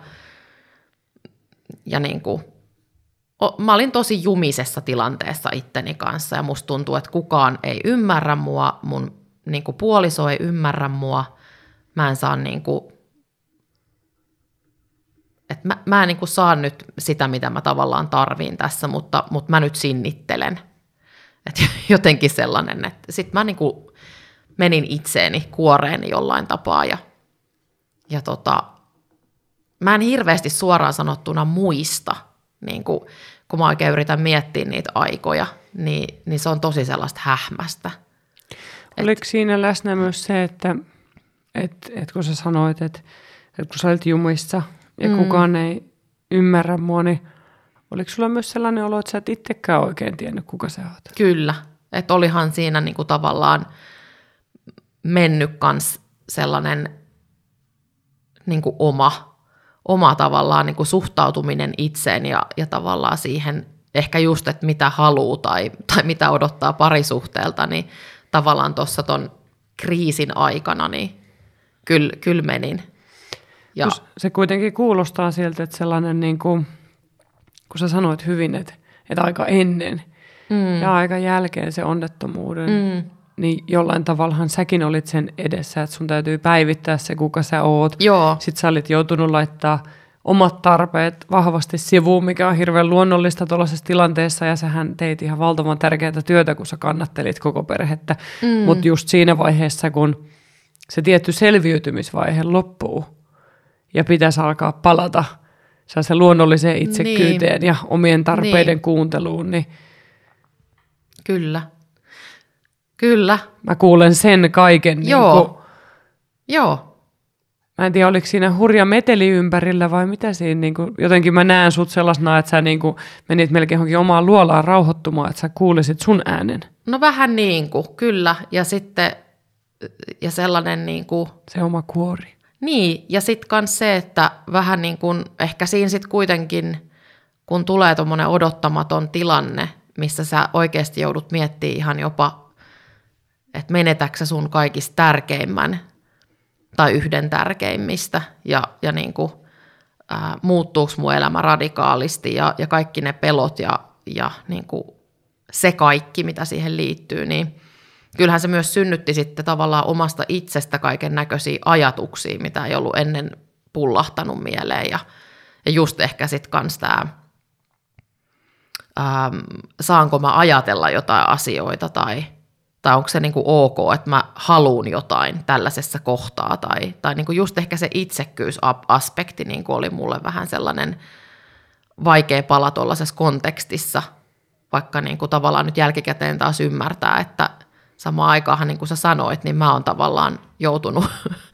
ja niin kuin, mä olin tosi jumisessa tilanteessa itteni kanssa ja musta tuntuu, että kukaan ei ymmärrä mua, mun niin kuin puoliso ei ymmärrä mua, mä en saa niin kuin, että mä, mä en niin kuin saa nyt sitä, mitä mä tavallaan tarviin tässä, mutta, mutta mä nyt sinnittelen. Et jotenkin sellainen, että sitten mä niin kuin menin itseeni kuoreeni jollain tapaa ja, ja tota, mä en hirveästi suoraan sanottuna muista, niin kuin, kun mä oikein yritän miettiä niitä aikoja, niin, niin se on tosi sellaista hähmästä. Oliko Et, siinä läsnä myös se, että et, et kun sä sanoit, että et kun sä olit jumissa ja mm. kukaan ei ymmärrä mua, niin oliko sulla myös sellainen olo, että sä et itsekään oikein tiennyt, kuka sä oot? Kyllä, että olihan siinä niinku tavallaan mennyt kans sellainen niinku oma, oma tavallaan niinku suhtautuminen itseen ja, ja tavallaan siihen ehkä just, että mitä haluaa tai, tai mitä odottaa parisuhteelta, niin tavallaan tuossa ton kriisin aikana, niin kyllä, kyllä menin. Ja. Se kuitenkin kuulostaa siltä, että sellainen, niin kuin, kun sä sanoit hyvin, että, että aika ennen mm. ja aika jälkeen se onnettomuuden, mm. niin jollain tavallahan säkin olit sen edessä, että sun täytyy päivittää se, kuka sä oot. Joo. Sitten sä olit joutunut laittaa omat tarpeet vahvasti sivuun, mikä on hirveän luonnollista tuollaisessa tilanteessa, ja sähän teit ihan valtavan tärkeää työtä, kun sä kannattelit koko perhettä. Mm. Mutta just siinä vaiheessa, kun se tietty selviytymisvaihe loppuu ja pitäisi alkaa palata se luonnolliseen itsekyyteen niin. ja omien tarpeiden niin. kuunteluun. Niin Kyllä. Kyllä. Mä kuulen sen kaiken. Joo. Niin kuin, Joo. Mä en tiedä, oliko siinä hurja meteli ympärillä vai mitä siinä, niin kuin, jotenkin mä näen sut sellaisena, että sä niin kuin, menit melkein johonkin omaan luolaan rauhoittumaan, että sä kuulisit sun äänen. No vähän niin kuin, kyllä. Ja sitten ja sellainen niin kuin, Se oma kuori. Niin, ja sitten myös se, että vähän niin kuin, ehkä siinä sitten kuitenkin, kun tulee tuommoinen odottamaton tilanne, missä sä oikeasti joudut miettimään ihan jopa, että menetäksä sun kaikista tärkeimmän tai yhden tärkeimmistä ja, ja niin kuin, ää, muuttuuko mun elämä radikaalisti ja, ja kaikki ne pelot ja, ja niin kuin se kaikki, mitä siihen liittyy, niin – kyllähän se myös synnytti sitten tavallaan omasta itsestä kaiken näköisiä ajatuksia, mitä ei ollut ennen pullahtanut mieleen. Ja, ja just ehkä sitten kans tämä, ähm, saanko mä ajatella jotain asioita tai, tai onko se niinku ok, että mä haluun jotain tällaisessa kohtaa. Tai, tai niinku just ehkä se itsekkyysaspekti niinku oli mulle vähän sellainen vaikea pala tuollaisessa kontekstissa, vaikka niinku tavallaan nyt jälkikäteen taas ymmärtää, että – samaan aikaan, niin kuin sä sanoit, niin mä oon tavallaan joutunut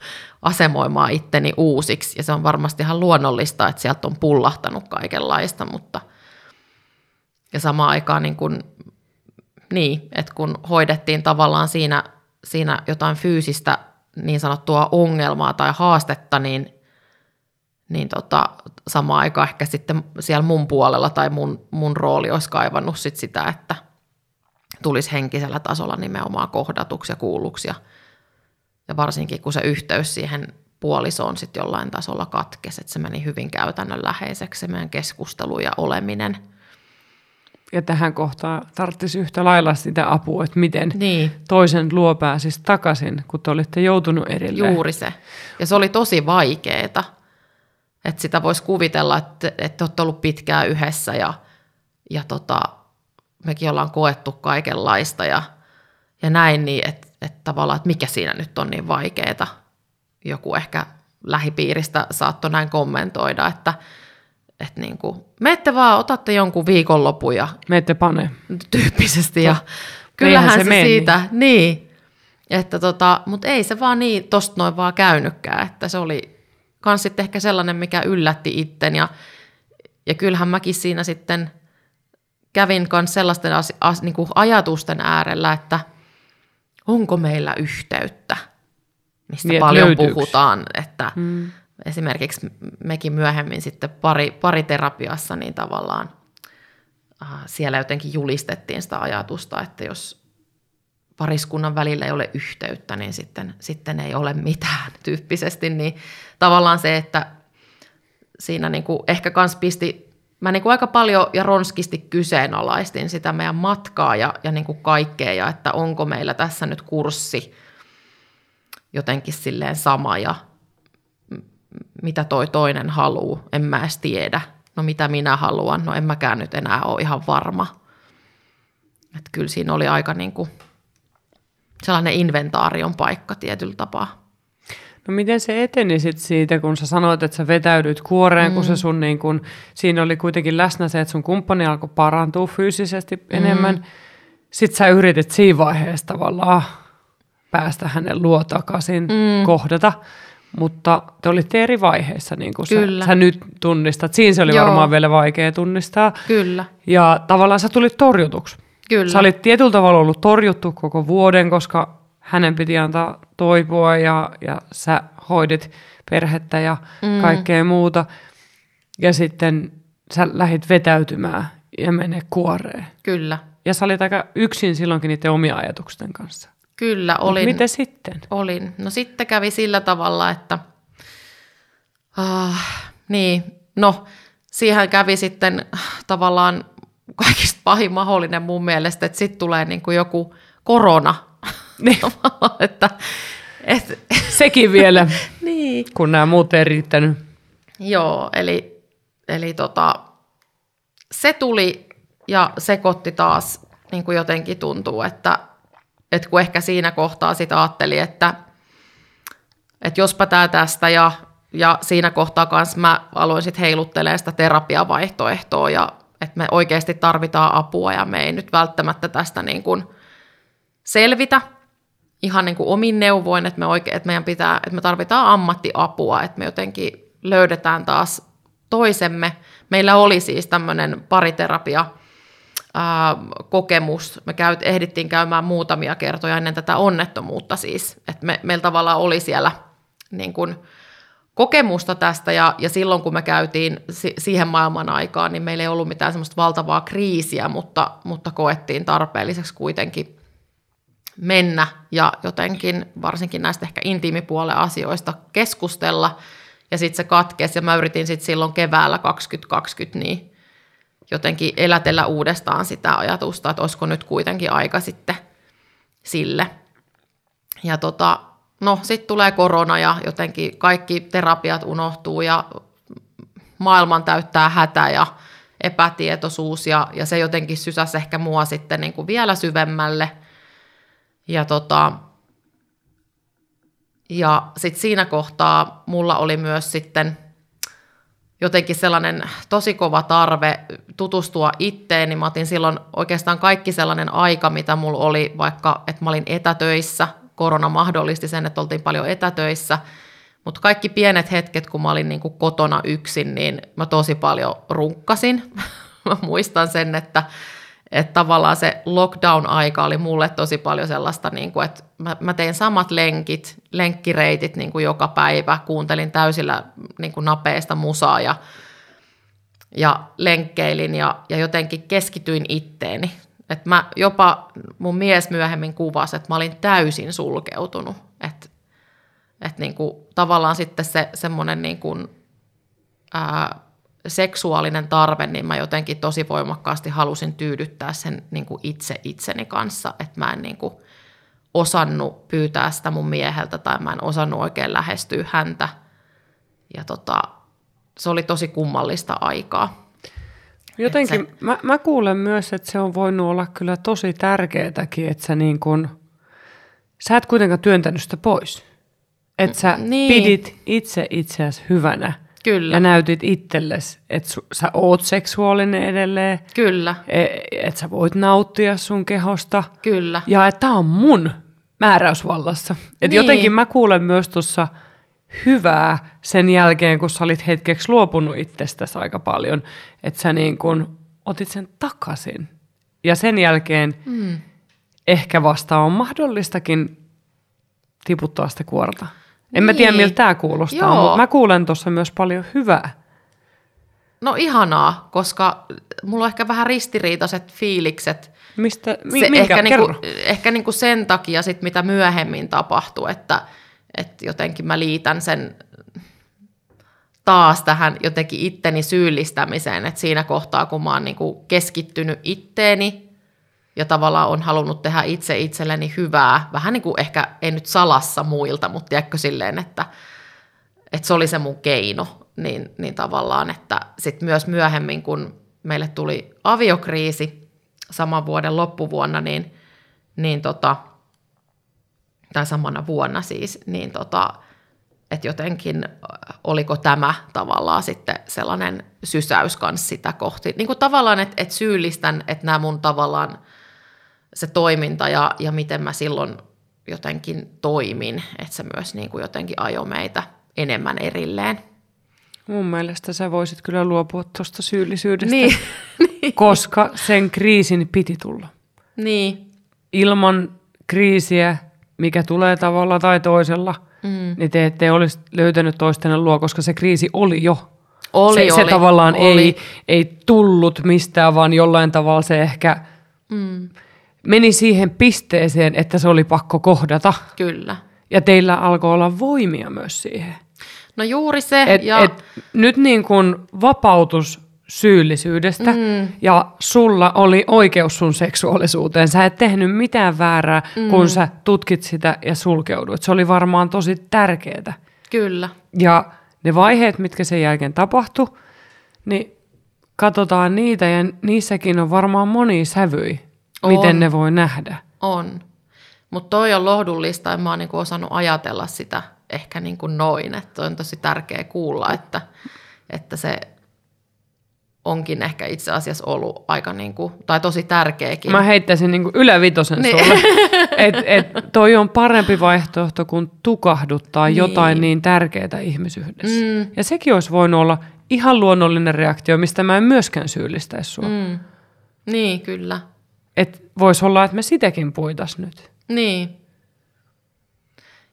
asemoimaan itteni uusiksi. Ja se on varmasti ihan luonnollista, että sieltä on pullahtanut kaikenlaista, mutta ja samaan aikaan niin kuin, niin, että kun hoidettiin tavallaan siinä, siinä jotain fyysistä niin sanottua ongelmaa tai haastetta, niin, niin tota, samaan aikaan ehkä sitten siellä mun puolella tai mun, mun rooli olisi kaivannut sit sitä, että tulisi henkisellä tasolla nimenomaan kohdatuksi ja kuulluksi ja, Ja varsinkin kun se yhteys siihen puolisoon sitten jollain tasolla katkesi, että se meni hyvin käytännönläheiseksi se meidän keskustelu ja oleminen. Ja tähän kohtaan tarvitsisi yhtä lailla sitä apua, että miten Niin, toisen luo pääsisi takaisin, kun te olitte joutunut erilleen. juuri se. Ja se oli tosi vaikeeta. Että sitä voisi kuvitella, että, että olette ollut pitkään yhdessä ja, ja tota, mekin ollaan koettu kaikenlaista ja, ja näin, niin että, että tavallaan, että mikä siinä nyt on niin vaikeeta. Joku ehkä lähipiiristä saattoi näin kommentoida, että, että niin kuin, menette vaan, otatte jonkun viikonlopun ja Me ette pane. tyyppisesti. Ja Eihän kyllähän se se, mene siitä, niin. Että tota, mutta ei se vaan niin tosta noin vaan käynytkään, että se oli kans sitten ehkä sellainen, mikä yllätti itten ja, ja kyllähän mäkin siinä sitten kävin kans sellaisten as, as, niin kuin ajatusten äärellä, että onko meillä yhteyttä, mistä Niin, paljon löytyykö? puhutaan, että Mm. esimerkiksi mekin myöhemmin sitten pari, pariterapiassa, niin tavallaan äh, siellä jotenkin julistettiin sitä ajatusta, että jos pariskunnan välillä ei ole yhteyttä, niin sitten, sitten ei ole mitään tyyppisesti, niin tavallaan se, että siinä niin kuin ehkä kans pisti, mä niin kuin aika paljon ja ronskisti kyseenalaistin sitä meidän matkaa ja, ja niin kuin kaikkea, ja että onko meillä tässä nyt kurssi jotenkin silleen sama ja mitä toi toinen haluu, en mä edes tiedä. No mitä minä haluan, no en mäkään nyt enää ole ihan varma. Että kyllä siinä oli aika niin kuin sellainen inventaarion paikka tietyllä tapaa. No miten se eteni sit siitä, kun sä sanoit, että sä vetäydyit kuoreen, mm. kun se sun niin kun, siinä oli kuitenkin läsnä se, että sun kumppani alkoi parantua fyysisesti enemmän. Sitten sä yritit siinä vaiheessa tavallaan päästä hänen luo takaisin, mm. kohdata. Mutta te olitte eri vaiheissa, niin kuin Kyllä. Sä, sä nyt tunnistat. Siinä se oli Joo. varmaan vielä vaikea tunnistaa. Kyllä, Ja tavallaan sä tulit torjutuksi. kyllä. Sä olit tietyllä tavalla ollut torjuttu koko vuoden, koska hänen piti antaa toipua ja, ja sä hoidit perhettä ja mm. kaikkea muuta. Ja sitten sä lähit vetäytymään ja mene kuoreen. Kyllä, Ja sä olit aika yksin silloinkin niiden omia ajatusten kanssa. kyllä Mut olin. Miten sitten? Olin. No sitten kävi sillä tavalla, että ah, niin, no siihen kävi sitten tavallaan kaikista pahin mahdollinen mun mielestä, että sitten tulee niin kuin joku korona. Niin. Että, et, Sekin vielä, niin. kun nämä muut ei riittänyt. Joo, eli, eli tota, se tuli ja sekoitti taas, niin kuin jotenkin tuntuu, että, että kun ehkä siinä kohtaa sitä ajatteli, että, että jospa tämä tästä ja, ja siinä kohtaa kanssa mä aloin sitten heiluttelemaan sitä terapiavaihtoehtoa ja että me oikeasti tarvitaan apua ja me ei nyt välttämättä tästä niin kuin selvitä ihan niin kuin omin neuvoin, että, me oike, että meidän pitää, että me tarvitaan ammattiapua, että me jotenkin löydetään taas toisemme. Meillä oli siis tämmöinen pariterapia kokemus. Me käyt, ehdittiin käymään muutamia kertoja ennen tätä onnettomuutta siis. että me, meillä tavallaan oli siellä niin kuin, kokemusta tästä ja, ja silloin kun me käytiin si- siihen maailman aikaan, niin meillä ei ollut mitään semmoista valtavaa kriisiä, mutta, mutta koettiin tarpeelliseksi kuitenkin mennä ja jotenkin varsinkin näistä ehkä intiimipuolen asioista keskustella. Ja sitten se katkesi ja mä yritin sitten silloin keväällä 2020 niin jotenkin elätellä uudestaan sitä ajatusta, että olisiko nyt kuitenkin aika sitten sille. Ja tota, no sitten tulee korona ja jotenkin kaikki terapiat unohtuu ja maailman täyttää hätä ja epätietoisuus ja, ja se jotenkin sysäsi ehkä mua sitten niin kuin vielä syvemmälle. Ja tota, ja sitten siinä kohtaa mulla oli myös sitten jotenkin sellainen tosi kova tarve tutustua itteeni. Mä otin silloin oikeastaan kaikki sellainen aika, mitä mulla oli, vaikka että mä olin etätöissä. Korona mahdollisti sen, että oltiin paljon etätöissä. Mutta kaikki pienet hetket, kun mä olin niin kuin kotona yksin, niin mä tosi paljon runkkasin. mä muistan sen, että, että tavallaan se lockdown-aika oli mulle tosi paljon sellaista, niin kuin, että mä, mä tein samat lenkit, lenkkireitit niin kuin joka päivä, kuuntelin täysillä niin kuin napeista musaa ja, ja lenkkeilin ja, ja jotenkin keskityin itteeni. Et mä jopa mun mies myöhemmin kuvasi, että mä olin täysin sulkeutunut. Et Että niin kuin, tavallaan sitten se semmoinen niin kuin, seksuaalinen tarve, niin mä jotenkin tosi voimakkaasti halusin tyydyttää sen niin kuin itse itseni kanssa, että mä en niin kuin osannut pyytää sitä mun mieheltä tai mä en osannut oikein lähestyä häntä. Ja tota, se oli tosi kummallista aikaa. Jotenkin se... mä, mä kuulen myös, että se on voinut olla kyllä tosi tärkeätäkin, että sä niin kun, sä et kuitenkaan työntänyt sitä pois. Että sä niin. pidit itse itseäsi hyvänä Kyllä. Ja näytit itsellesi, että su, sä oot seksuaalinen edelleen. Kyllä. E- että sä voit nauttia sun kehosta. Kyllä. Ja että tää on mun määräysvallassa. Että niin. jotenkin mä kuulen myös tuossa hyvää sen jälkeen, kun sä olit hetkeksi luopunut itsestäsi aika paljon. Että sä niin kun otit sen takaisin. Ja sen jälkeen mm. ehkä vasta on mahdollistakin tiputtaa sitä kuorta. En niin. mä tiedä, miltä tämä kuulostaa, Joo. mutta mä kuulen tuossa myös paljon hyvää. No ihanaa, koska mulla on ehkä vähän ristiriitaiset fiilikset. Mistä, mi, se minkä, ehkä, niinku, ehkä niinku sen takia, sit, mitä myöhemmin tapahtuu, että, että jotenkin mä liitän sen taas tähän jotenkin itteni syyllistämiseen, että siinä kohtaa, kun mä oon niinku keskittynyt itteeni ja tavallaan on halunnut tehdä itse itselleni hyvää, vähän niin kuin ehkä ei nyt salassa muilta, mutta tiedätkö silleen, että, että se oli se mun keino, niin, niin tavallaan, että sitten myös myöhemmin, kun meille tuli aviokriisi saman vuoden loppuvuonna, niin, niin tota, tai samana vuonna siis, niin tota, että jotenkin oliko tämä tavallaan sitten sellainen sysäys kanssa sitä kohti. Niin kuin tavallaan, että, että syyllistän, että nämä mun tavallaan se toiminta ja, ja miten mä silloin jotenkin toimin, että se myös niin kuin jotenkin ajoi meitä enemmän erilleen. Mun mielestä sä voisit kyllä luopua tuosta syyllisyydestä, niin. koska sen kriisin piti tulla. Niin. Ilman kriisiä, mikä tulee tavalla tai toisella, mm. niin te ette olisi löytänyt toistenne luo, koska se kriisi oli jo. Oli, se, oli, se tavallaan oli. Ei, ei tullut mistään, vaan jollain tavalla se ehkä... Mm meni siihen pisteeseen, että se oli pakko kohdata. Kyllä. Ja teillä alkoi olla voimia myös siihen. No juuri se. Et, ja... et nyt niin kuin vapautus syyllisyydestä mm. ja sulla oli oikeus sun seksuaalisuuteen. Sä et tehnyt mitään väärää, mm. kun sä tutkit sitä ja sulkeuduit. Se oli varmaan tosi tärkeää. Kyllä. Ja ne vaiheet, mitkä sen jälkeen tapahtui, niin katsotaan niitä ja niissäkin on varmaan moni sävyi. On. Miten ne voi nähdä? On. Mutta toi on lohdullista ja mä oon niinku osannut ajatella sitä ehkä niinku noin. Että on tosi tärkeä kuulla, että, että se onkin ehkä itse asiassa ollut aika niinku, tai tosi tärkeäkin. Mä heittäisin niinku ylävitosen niin. sulle. että et toi on parempi vaihtoehto kuin tukahduttaa niin. jotain niin tärkeää ihmisyhdessä. Mm. Ja sekin olisi voinut olla ihan luonnollinen reaktio, mistä mä en myöskään syyllistäisi sua. Mm. Niin, kyllä. Että voisi olla, että me sitäkin puitas nyt. Niin.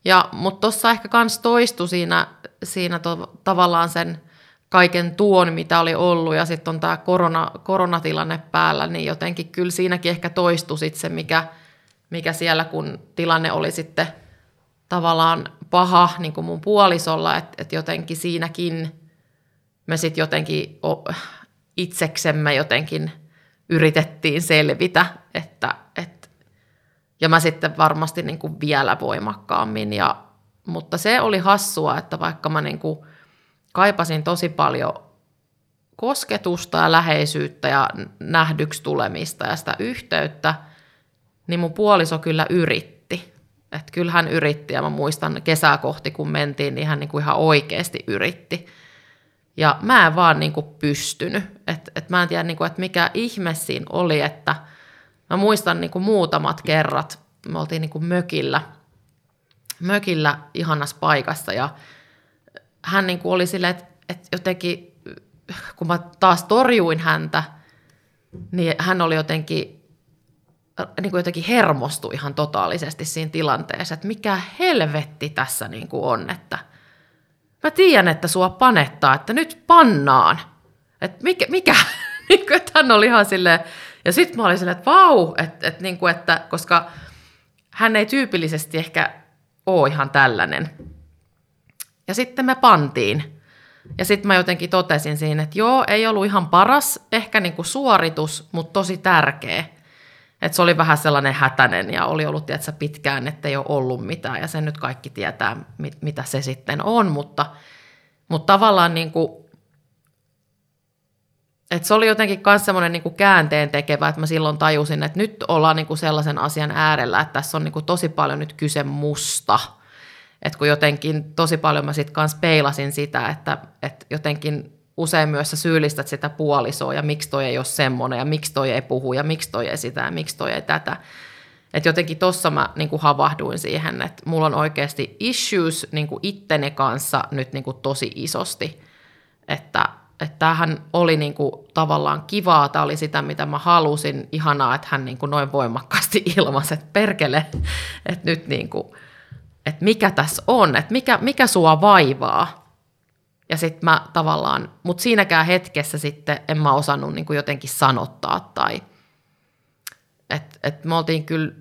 Ja, mutta tuossa ehkä kans toistui siinä, siinä to, tavallaan sen kaiken tuon, mitä oli ollut, ja sitten on tämä korona, koronatilanne päällä, niin jotenkin kyllä siinäkin ehkä toistui sit se, mikä, mikä siellä, kun tilanne oli sitten tavallaan paha niin kuin mun puolisolla, että et jotenkin siinäkin me sitten jotenkin itseksemme jotenkin – yritettiin selvitä, että, että ja mä sitten varmasti niin kuin vielä voimakkaammin. Ja, mutta se oli hassua, että vaikka mä niin kuin kaipasin tosi paljon kosketusta ja läheisyyttä ja nähdyksi tulemista ja sitä yhteyttä, niin mun puoliso kyllä yritti. Että kyllä hän yritti ja mä muistan kesää kohti kun mentiin, niin hän niin kuin ihan oikeasti yritti. Ja mä en vaan niin kuin pystynyt. Et, et mä en tiedä, niin kuin, että mikä ihme siinä oli, että mä muistan niin kuin muutamat kerrat, me oltiin niin kuin mökillä, mökillä ihanassa paikassa ja hän niin kuin oli silleen, että, että jotenkin, kun mä taas torjuin häntä, niin hän oli jotenkin, niin kuin jotenkin hermostui ihan totaalisesti siinä tilanteessa, että mikä helvetti tässä niin kuin on, että – mä tiedän, että sua panettaa, että nyt pannaan. Että mikä, mikä? niin kuin, että hän oli ihan silleen, ja sitten mä olin silleen, että vau, että, että, niin kuin, että koska hän ei tyypillisesti ehkä ole ihan tällainen. Ja sitten me pantiin. Ja sitten mä jotenkin totesin siinä, että joo, ei ollut ihan paras ehkä niin kuin suoritus, mutta tosi tärkeä. Että se oli vähän sellainen hätäinen ja oli ollut tiedätkö, pitkään, että ei ole ollut mitään. Ja sen nyt kaikki tietää, mit, mitä se sitten on. Mutta, mutta tavallaan niin kuin, että se oli jotenkin myös semmoinen niin kuin käänteen tekevä, että mä silloin tajusin, että nyt ollaan niin kuin sellaisen asian äärellä, että tässä on niin kuin tosi paljon nyt kyse musta – että kun jotenkin tosi paljon mä sitten kanssa peilasin sitä, että, että jotenkin usein myös sä syyllistät sitä puolisoa ja miksi toi ei ole semmoinen ja miksi toi ei puhu ja miksi toi ei sitä ja miksi toi ei tätä. Että jotenkin tuossa mä niin kuin havahduin siihen, että mulla on oikeasti issues niin kuin itteni kanssa nyt niin kuin tosi isosti. Että, että tämähän oli niin kuin tavallaan kivaa, tämä oli sitä, mitä mä halusin. Ihanaa, että hän niin kuin noin voimakkaasti ilmaisi, että perkele, että nyt niin kuin – että mikä tässä on, että mikä, mikä sua vaivaa. Ja sitten mä tavallaan, mutta siinäkään hetkessä sitten en mä osannut niin kuin jotenkin sanottaa tai, että et me oltiin kyllä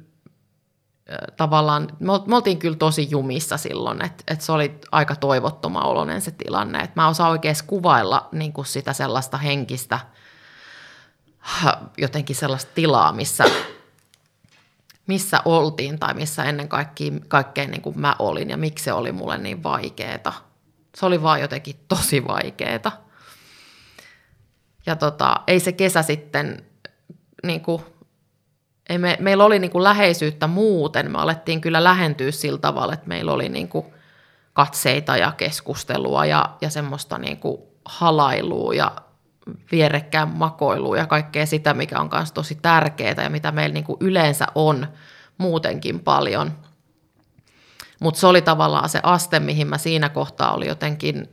tavallaan, me oltiin kyllä tosi jumissa silloin, että, että se oli aika toivottoma oloinen se tilanne, että mä osaan oikein kuvailla niin kuin sitä sellaista henkistä, jotenkin sellaista tilaa, missä missä oltiin tai missä ennen kaikkea, kaikkea niin kuin mä olin ja miksi se oli mulle niin vaikeeta. Se oli vaan jotenkin tosi vaikeeta. Ja tota, ei se kesä sitten, niin kuin, ei me, meillä oli niin kuin läheisyyttä muuten. Me alettiin kyllä lähentyä sillä tavalla, että meillä oli niin kuin katseita ja keskustelua ja, ja semmoista niin kuin halailua ja vierekkään makoilua ja kaikkea sitä, mikä on myös tosi tärkeää ja mitä meillä niin kuin yleensä on muutenkin paljon. Mutta se oli tavallaan se aste, mihin mä siinä kohtaa oli jotenkin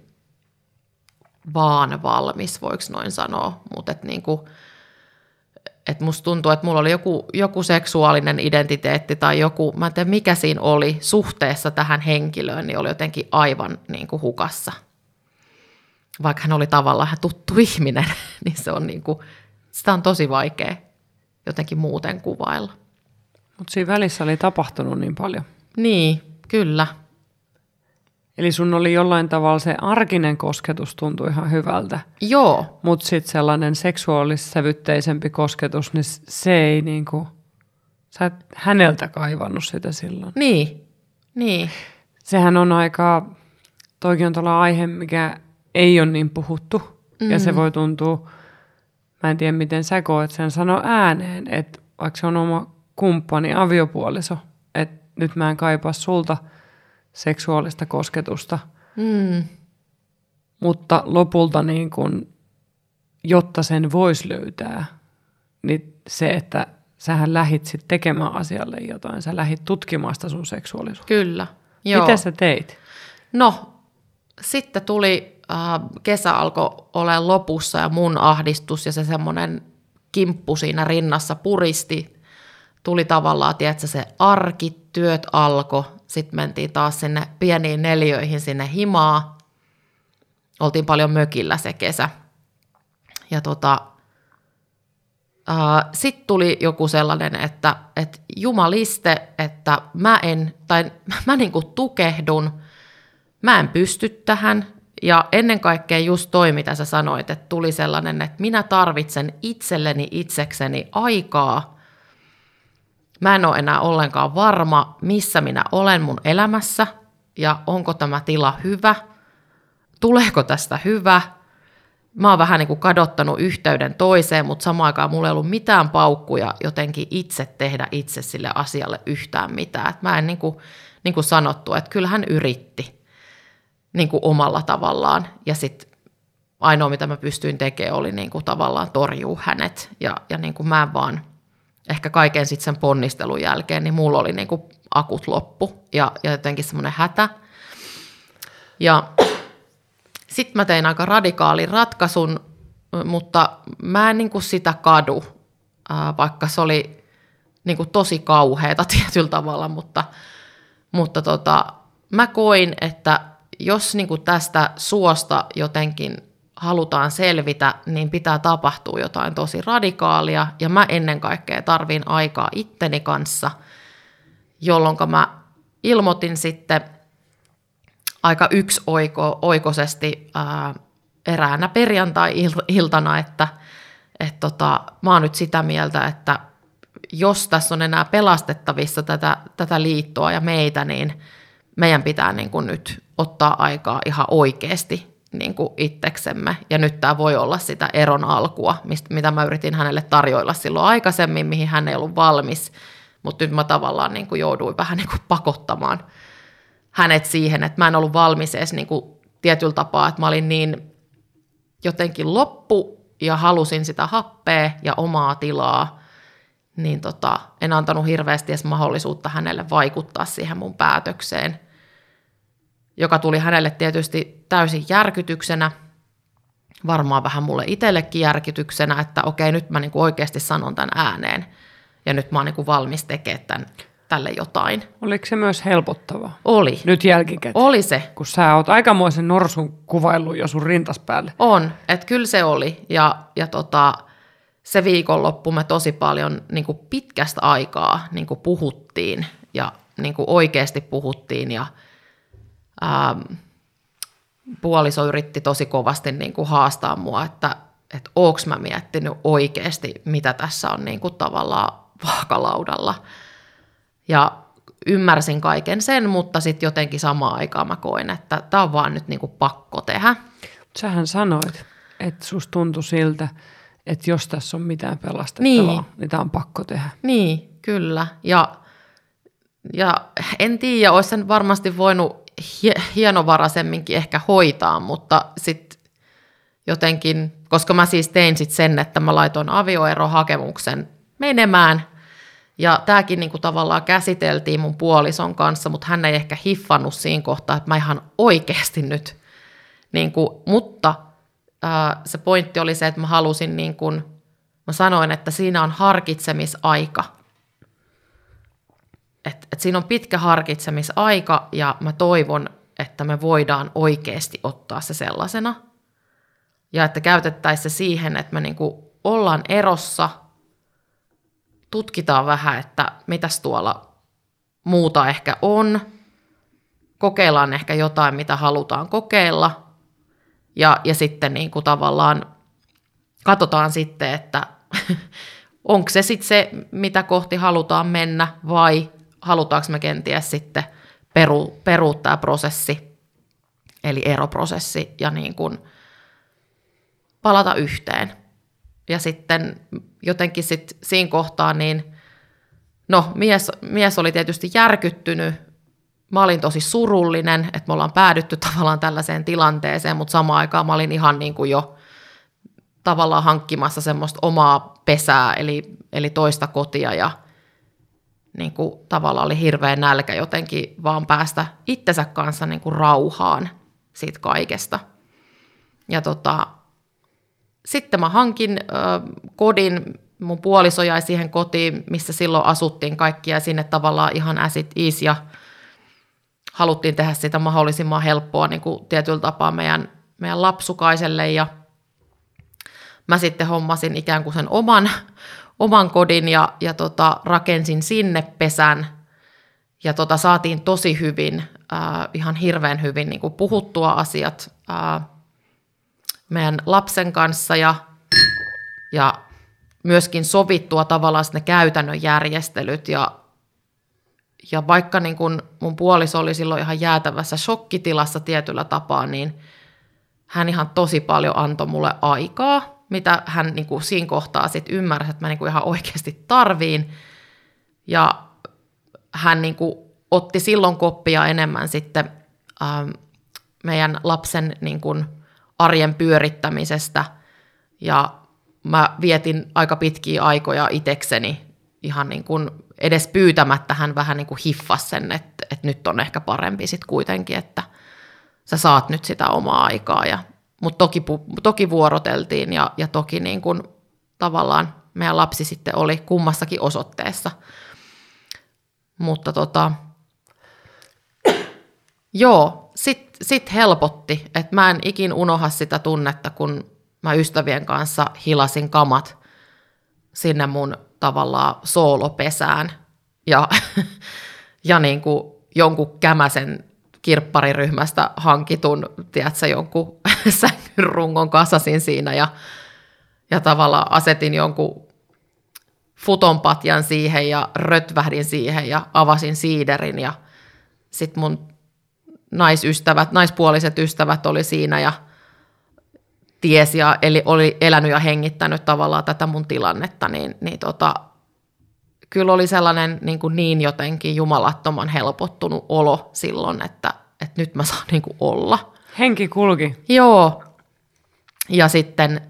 vaan valmis, voiko noin sanoa. Mutta et niinku, et musta tuntuu, että mulla oli joku, joku seksuaalinen identiteetti tai joku, mä en tiedä mikä siinä oli suhteessa tähän henkilöön, niin oli jotenkin aivan niinku hukassa – vaikka hän oli tavallaan tuttu ihminen, niin se on niin kuin, sitä on tosi vaikea jotenkin muuten kuvailla. Mutta siinä välissä oli tapahtunut niin paljon. Niin, kyllä. Eli sun oli jollain tavalla se arkinen kosketus tuntui ihan hyvältä. Joo. Mutta sitten sellainen seksuaalissävytteisempi kosketus, niin se ei niinku, sä et häneltä kaivannut sitä silloin. Niin, niin. Sehän on aika, toikin on tuolla aihe, mikä ei ole niin puhuttu. Mm. Ja se mm. voi tuntua, mä en tiedä miten sä koet sen sano ääneen, että vaikka se on oma kumppani, aviopuoliso, että nyt mä en kaipaa sulta seksuaalista kosketusta. Mm. Mutta lopulta niin kun, jotta sen voisi löytää, niin se, että sähän lähit sit tekemään asialle jotain, sä lähit tutkimaan sitä sun seksuaalisuutta. Kyllä, joo. Mitä sä teit? No, sitten tuli äh, kesä alkoi olla lopussa ja mun ahdistus ja se semmoinen kimppu siinä rinnassa puristi. Tuli tavallaan, tiedätkö, se arki, työt alkoi, sitten mentiin taas sinne pieniin neljöihin sinne himaa. Oltiin paljon mökillä se kesä. Ja tota, sitten tuli joku sellainen, että, että jumaliste, että mä en, tai mä niinku tukehdun, mä en pysty tähän, ja ennen kaikkea just toi, mitä sä sanoit, että tuli sellainen, että minä tarvitsen itselleni itsekseni aikaa. Mä en ole enää ollenkaan varma, missä minä olen mun elämässä ja onko tämä tila hyvä, tuleeko tästä hyvä. Mä oon vähän niin kuin kadottanut yhteyden toiseen, mutta samaan aikaan mulla ei ollut mitään paukkuja jotenkin itse tehdä itse sille asialle yhtään mitään. Mä en niin kuin, niin kuin sanottu, että kyllähän yritti – niin kuin omalla tavallaan. Ja sitten ainoa, mitä mä pystyin tekemään, oli niin kuin tavallaan torjua hänet. Ja, ja niin kuin mä vaan, ehkä kaiken sitten sen ponnistelun jälkeen, niin mulla oli niin kuin akut loppu ja, ja jotenkin semmoinen hätä. Ja sitten mä tein aika radikaalin ratkaisun, mutta mä en niin kuin sitä kadu, vaikka se oli niin kuin tosi kauheata tietyllä tavalla, mutta, mutta tota, mä koin, että jos niin kuin tästä suosta jotenkin halutaan selvitä, niin pitää tapahtua jotain tosi radikaalia, ja mä ennen kaikkea tarvin aikaa itteni kanssa, jolloin mä ilmoitin sitten aika yksi oiko, oikosesti ää, eräänä perjantai-iltana, että et tota, mä oon nyt sitä mieltä, että jos tässä on enää pelastettavissa tätä, tätä liittoa ja meitä, niin meidän pitää niin kuin nyt ottaa aikaa ihan oikeasti niin kuin itseksemme. Ja nyt tämä voi olla sitä eron alkua, mistä, mitä mä yritin hänelle tarjoilla silloin aikaisemmin, mihin hän ei ollut valmis. Mutta nyt mä tavallaan niin kuin jouduin vähän niin kuin pakottamaan hänet siihen, että mä en ollut valmis edes niin kuin tietyllä tapaa, että mä olin niin jotenkin loppu ja halusin sitä happea ja omaa tilaa, niin tota, en antanut hirveästi edes mahdollisuutta hänelle vaikuttaa siihen mun päätökseen, joka tuli hänelle tietysti täysin järkytyksenä, varmaan vähän mulle itsellekin järkytyksenä, että okei, nyt mä niinku oikeasti sanon tämän ääneen ja nyt mä oon niinku valmis tekemään tämän tälle jotain. Oliko se myös helpottava? Oli. Nyt jälkikäteen. Oli se. Kun sä oot aikamoisen norsun kuvaillut jo sun rintas päälle. On, että kyllä se oli. Ja, ja tota, se viikonloppu me tosi paljon niin kuin pitkästä aikaa niin kuin puhuttiin ja niin kuin oikeasti puhuttiin ja ähm, puoliso yritti tosi kovasti niin kuin haastaa mua, että, että oonko mä miettinyt oikeasti, mitä tässä on niin kuin tavallaan vaakalaudalla. Ja ymmärsin kaiken sen, mutta sitten jotenkin samaan aikaan mä koin, että tämä on vaan nyt niin kuin pakko tehdä. Sähän sanoit, että susta tuntui siltä, että jos tässä on mitään pelastettavaa, niin, niin tämä on pakko tehdä. Niin, kyllä. Ja, ja en tiedä, olisi sen varmasti voinut hienovaraisemminkin ehkä hoitaa, mutta sitten jotenkin, koska mä siis tein sitten sen, että mä laitoin avioerohakemuksen menemään, ja tämäkin niin kuin tavallaan käsiteltiin mun puolison kanssa, mutta hän ei ehkä hiffannut siinä kohtaa, että mä ihan oikeasti nyt, niin kuin, mutta ää, se pointti oli se, että mä halusin, niin kuin, mä sanoin, että siinä on harkitsemisaika. Et, et siinä on pitkä harkitsemisaika ja mä toivon, että me voidaan oikeasti ottaa se sellaisena. Ja että käytettäisiin se siihen, että me niin kuin ollaan erossa, tutkitaan vähän, että mitäs tuolla muuta ehkä on, kokeillaan ehkä jotain, mitä halutaan kokeilla, ja, ja sitten niin kuin tavallaan katsotaan sitten, että onko se sitten se, mitä kohti halutaan mennä, vai halutaanko me kenties sitten peru, peruuttaa prosessi, eli eroprosessi, ja niin kuin palata yhteen. Ja sitten jotenkin sit siinä kohtaa niin, no mies, mies oli tietysti järkyttynyt, mä olin tosi surullinen, että me ollaan päädytty tavallaan tällaiseen tilanteeseen, mutta samaan aikaan mä olin ihan niin kuin jo tavallaan hankkimassa semmoista omaa pesää, eli, eli toista kotia ja niin kuin tavallaan oli hirveä nälkä jotenkin vaan päästä itsensä kanssa niin kuin rauhaan siitä kaikesta. Ja tota, sitten mä hankin ö, kodin, mun puoliso jäi siihen kotiin, missä silloin asuttiin kaikkia sinne tavallaan ihan äsit is. Ja haluttiin tehdä sitä mahdollisimman helppoa niin kuin tietyllä tapaa meidän, meidän lapsukaiselle. Ja mä sitten hommasin ikään kuin sen oman, oman kodin ja, ja tota, rakensin sinne pesän. Ja tota, saatiin tosi hyvin, äh, ihan hirveän hyvin niin kuin puhuttua asiat äh, meidän lapsen kanssa ja, ja myöskin sovittua tavallaan ne käytännön järjestelyt. Ja ja vaikka niin kun mun puoliso oli silloin ihan jäätävässä shokkitilassa tietyllä tapaa, niin hän ihan tosi paljon antoi mulle aikaa, mitä hän niin kuin siinä kohtaa sitten ymmärsi, että mä niin kuin ihan oikeasti tarviin. Ja hän niin kuin otti silloin koppia enemmän sitten ähm, meidän lapsen niin kuin arjen pyörittämisestä. Ja mä vietin aika pitkiä aikoja itekseni ihan niin kuin edes pyytämättä hän vähän niin kuin hiffas sen, että, että nyt on ehkä parempi sitten kuitenkin, että sä saat nyt sitä omaa aikaa. Ja, mutta toki, toki vuoroteltiin ja, ja toki niin kuin tavallaan meidän lapsi sitten oli kummassakin osoitteessa. Mutta tota, joo, sitten sit helpotti, että mä en ikin unoha sitä tunnetta, kun mä ystävien kanssa hilasin kamat sinne mun tavallaan soolopesään ja, ja niin kuin jonkun kämäsen kirppariryhmästä hankitun, tiedätkö, jonkun sängyn rungon kasasin siinä ja, ja tavallaan asetin jonkun futonpatjan siihen ja rötvähdin siihen ja avasin siiderin ja sitten mun naisystävät, naispuoliset ystävät oli siinä ja tiesi ja eli oli elänyt ja hengittänyt tavallaan tätä mun tilannetta, niin, niin tota, kyllä oli sellainen niin, kuin niin jotenkin jumalattoman helpottunut olo silloin, että, että nyt mä saan niin kuin olla. Henki kulki. Joo. Ja sitten,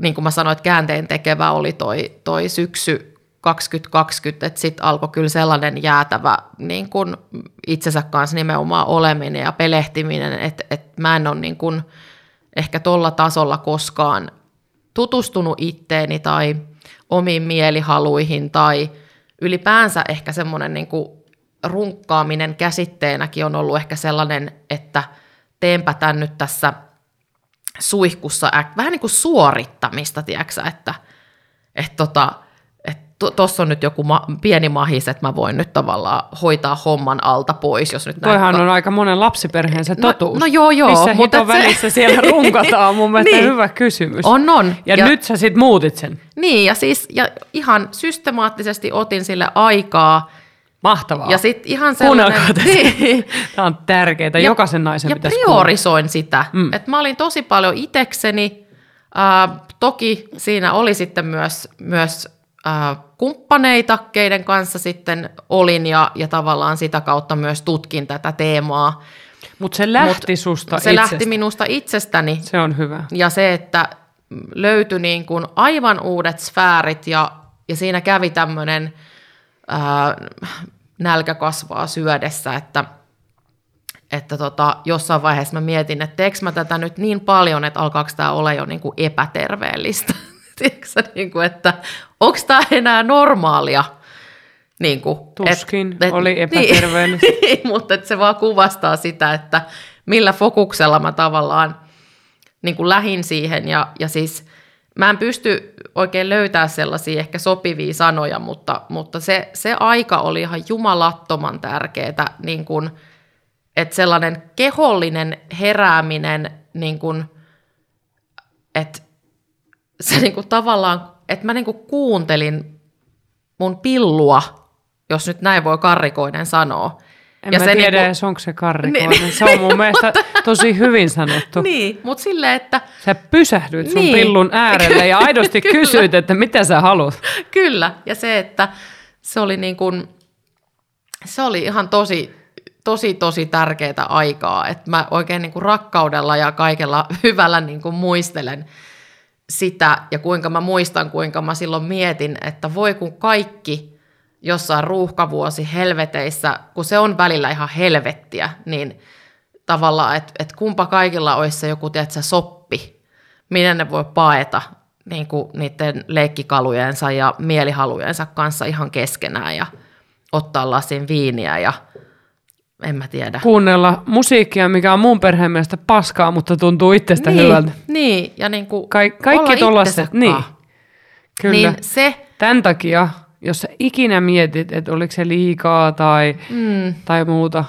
niin kuin mä sanoin, että käänteen tekevä oli toi, toi syksy 2020, että sitten alkoi kyllä sellainen jäätävä niin kuin itsensä kanssa nimenomaan oleminen ja pelehtiminen, että, että mä en ole niin kuin ehkä tuolla tasolla koskaan tutustunut itteeni tai omiin mielihaluihin tai ylipäänsä ehkä semmoinen niin kuin runkkaaminen käsitteenäkin on ollut ehkä sellainen, että teenpä tämän nyt tässä suihkussa, vähän niin kuin suorittamista, tiedätkö, että, että tota, tuossa on nyt joku ma- pieni mahis, että mä voin nyt tavallaan hoitaa homman alta pois, jos nyt Toihan näin... on aika monen lapsiperheen se no, totuus. No, no joo, joo. Missä mutta se... välissä siellä runkataan, mun mielestä niin. hyvä kysymys. On, on. Ja, ja nyt sä sit muutit sen. Niin, ja siis ja ihan systemaattisesti otin sille aikaa. Mahtavaa. Ja sitten ihan sellainen... Niin. Tämä on tärkeää, ja, jokaisen naisen ja pitäisi priorisoin kuulla. sitä. Mm. Että mä olin tosi paljon itekseni. Äh, toki siinä oli sitten myös, myös äh, kumppaneita, keiden kanssa sitten olin ja, ja tavallaan sitä kautta myös tutkin tätä teemaa. Mutta se lähti Mut susta Se itsestä. lähti minusta itsestäni. Se on hyvä. Ja se, että löytyi niin kuin aivan uudet sfäärit ja, ja siinä kävi tämmöinen nälkä kasvaa syödessä, että, että tota, jossain vaiheessa mä mietin, että teekö mä tätä nyt niin paljon, että alkaako tämä olla jo niin kuin epäterveellistä. Tiedätkö, niin kuin, että onko tämä enää normaalia? Niin kuin, Tuskin et, et, oli epäterveellistä. Niin, mutta että se vaan kuvastaa sitä, että millä fokuksella mä tavallaan niin kuin lähin siihen. Ja, ja siis mä en pysty oikein löytää sellaisia ehkä sopivia sanoja, mutta, mutta se, se aika oli ihan jumalattoman tärkeää, niin kuin, että sellainen kehollinen herääminen, niin kuin, että se niin kuin tavallaan että mä niinku kuuntelin mun pillua, jos nyt näin voi karrikoiden sanoa. En ja mä se tiedä niinku, edes, onko se karrikoinen. Niin, se on mun mielestä tosi hyvin sanottu. Niin, mutta silleen, että... Sä pysähdyit sun niin. pillun äärelle ja aidosti kysyit, että mitä sä haluat. Kyllä, ja se, että se oli niin kuin, se oli ihan tosi, tosi, tosi tärkeää aikaa, että mä oikein niin kuin rakkaudella ja kaikella hyvällä niin kuin muistelen sitä ja kuinka mä muistan, kuinka mä silloin mietin, että voi kun kaikki jossain ruuhkavuosi helveteissä, kun se on välillä ihan helvettiä, niin tavallaan, että et kumpa kaikilla olisi se joku, tiedätkö, soppi, miten ne voi paeta niin kuin niiden leikkikalujensa ja mielihalujensa kanssa ihan keskenään ja ottaa lasin viiniä ja en mä tiedä. Kuunnella musiikkia, mikä on mun perheen mielestä paskaa, mutta tuntuu itsestä niin, hyvältä. Niin, ja niin kuin Ka- kaikki tollaset, niin. Kyllä. Niin se... Tämän takia, jos sä ikinä mietit, että oliko se liikaa tai, mm. tai muuta,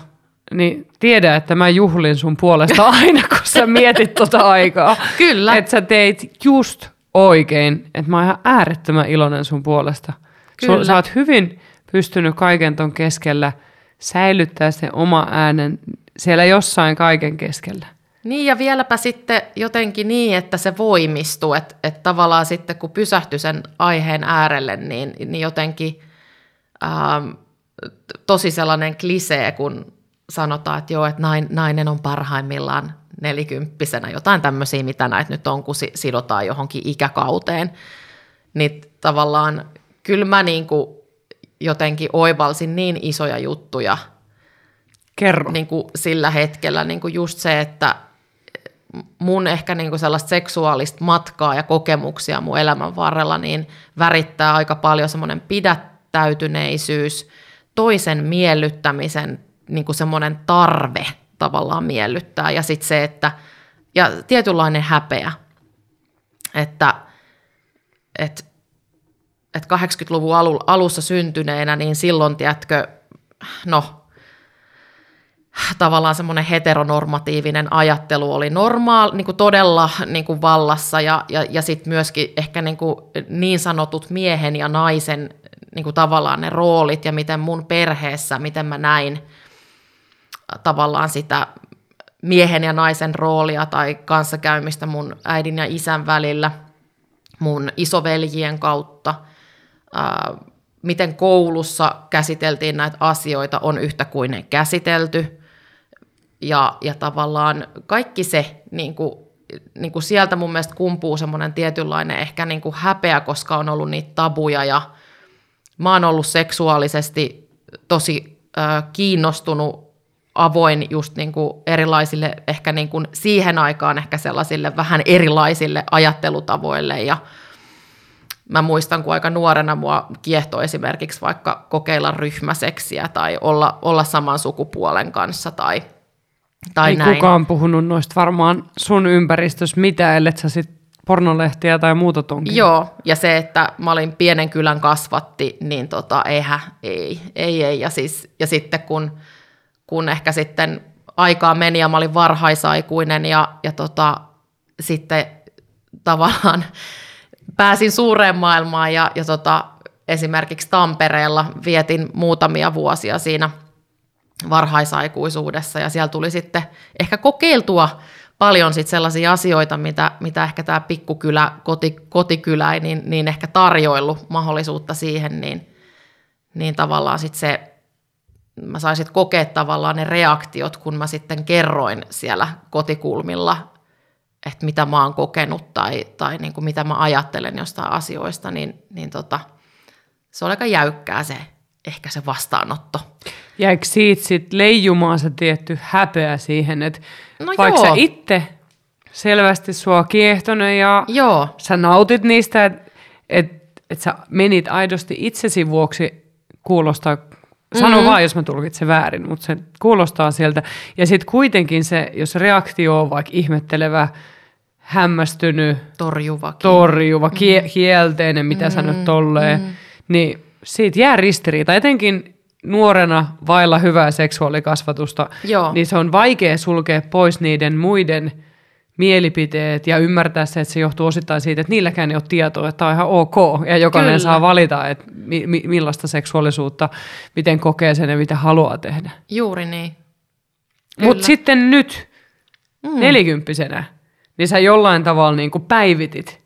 niin tiedä, että mä juhlin sun puolesta aina, kun sä mietit tota aikaa. Kyllä. Että sä teit just oikein, että mä oon ihan äärettömän iloinen sun puolesta. Kyllä. Sä oot hyvin pystynyt kaiken ton keskellä – säilyttää se oma äänen siellä jossain kaiken keskellä. Niin ja vieläpä sitten jotenkin niin, että se voimistuu, että, että tavallaan sitten kun pysähtyi sen aiheen äärelle, niin, niin jotenkin ähm, tosi sellainen klisee, kun sanotaan, että joo, että nainen on parhaimmillaan nelikymppisenä, jotain tämmöisiä, mitä näitä nyt on, kun sidotaan johonkin ikäkauteen, niin tavallaan kyllä mä niin kuin jotenkin oivalsin niin isoja juttuja Kerro. Niin kuin sillä hetkellä. Niin kuin just se, että mun ehkä niin kuin sellaista seksuaalista matkaa ja kokemuksia mun elämän varrella niin värittää aika paljon semmoinen pidättäytyneisyys, toisen miellyttämisen niin kuin semmoinen tarve tavallaan miellyttää ja sitten se, että ja tietynlainen häpeä, että, että että 80-luvun alussa syntyneenä, niin silloin, tiedätkö, no, tavallaan semmoinen heteronormatiivinen ajattelu oli normaal, niin kuin todella niin kuin vallassa ja, ja, ja sitten myöskin ehkä niin, kuin niin sanotut miehen ja naisen niin kuin tavallaan ne roolit ja miten mun perheessä, miten mä näin tavallaan sitä miehen ja naisen roolia tai kanssakäymistä mun äidin ja isän välillä, mun isoveljien kautta, miten koulussa käsiteltiin näitä asioita, on yhtä kuin ne käsitelty. Ja, ja tavallaan kaikki se, niin kuin, niin kuin sieltä mun mielestä kumpuu semmoinen tietynlainen ehkä niin kuin häpeä, koska on ollut niitä tabuja ja mä oon ollut seksuaalisesti tosi äh, kiinnostunut avoin just niin kuin erilaisille, ehkä niin kuin siihen aikaan ehkä sellaisille vähän erilaisille ajattelutavoille ja mä muistan, kun aika nuorena mua kiehtoi esimerkiksi vaikka kokeilla ryhmäseksiä tai olla, olla saman sukupuolen kanssa tai, tai Ei näin. kukaan puhunut noista varmaan sun ympäristössä mitä, ellei sä sit pornolehtiä tai muuta tonkin. Joo, ja se, että mä olin pienen kylän kasvatti, niin tota, eihän, ei, ei, ei. Ja, siis, ja sitten kun, kun ehkä sitten aikaa meni ja mä olin varhaisaikuinen ja, ja tota, sitten tavallaan pääsin suureen maailmaan ja, ja tota, esimerkiksi Tampereella vietin muutamia vuosia siinä varhaisaikuisuudessa. Ja siellä tuli sitten ehkä kokeiltua paljon sit sellaisia asioita, mitä, mitä ehkä tämä pikkukylä, koti, kotikylä ei niin, niin ehkä tarjoillut mahdollisuutta siihen, niin, niin tavallaan sitten se, mä saisin kokea tavallaan ne reaktiot, kun mä sitten kerroin siellä kotikulmilla, että mitä mä oon kokenut tai, tai niin kuin mitä mä ajattelen jostain asioista, niin, niin tota, se on aika jäykkää se, ehkä se vastaanotto. Jäikö siitä sit leijumaan se tietty häpeä siihen, että No vaikka joo. sä itse selvästi sua kiehtonut ja Joo, sä nautit niistä, että et, et sä menit aidosti itsesi vuoksi kuulostaa, sano mm-hmm. vaan, jos mä tulkitsen väärin, mutta se kuulostaa sieltä. Ja sitten kuitenkin se, jos reaktio on vaikka ihmettelevä, hämmästynyt, torjuvakin. torjuva, kie- kielteinen, mitä sä nyt tolleen, niin siitä jää ristiriita. Etenkin nuorena vailla hyvää seksuaalikasvatusta, Joo. niin se on vaikea sulkea pois niiden muiden mielipiteet ja ymmärtää se, että se johtuu osittain siitä, että niilläkään ei ole tietoa, että tämä on ihan ok ja jokainen Kyllä. saa valita, että mi- mi- millaista seksuaalisuutta, miten kokee sen ja mitä haluaa tehdä. Juuri niin. Mutta sitten nyt, mm. nelikymppisenä, niin sä jollain tavalla niin kuin päivitit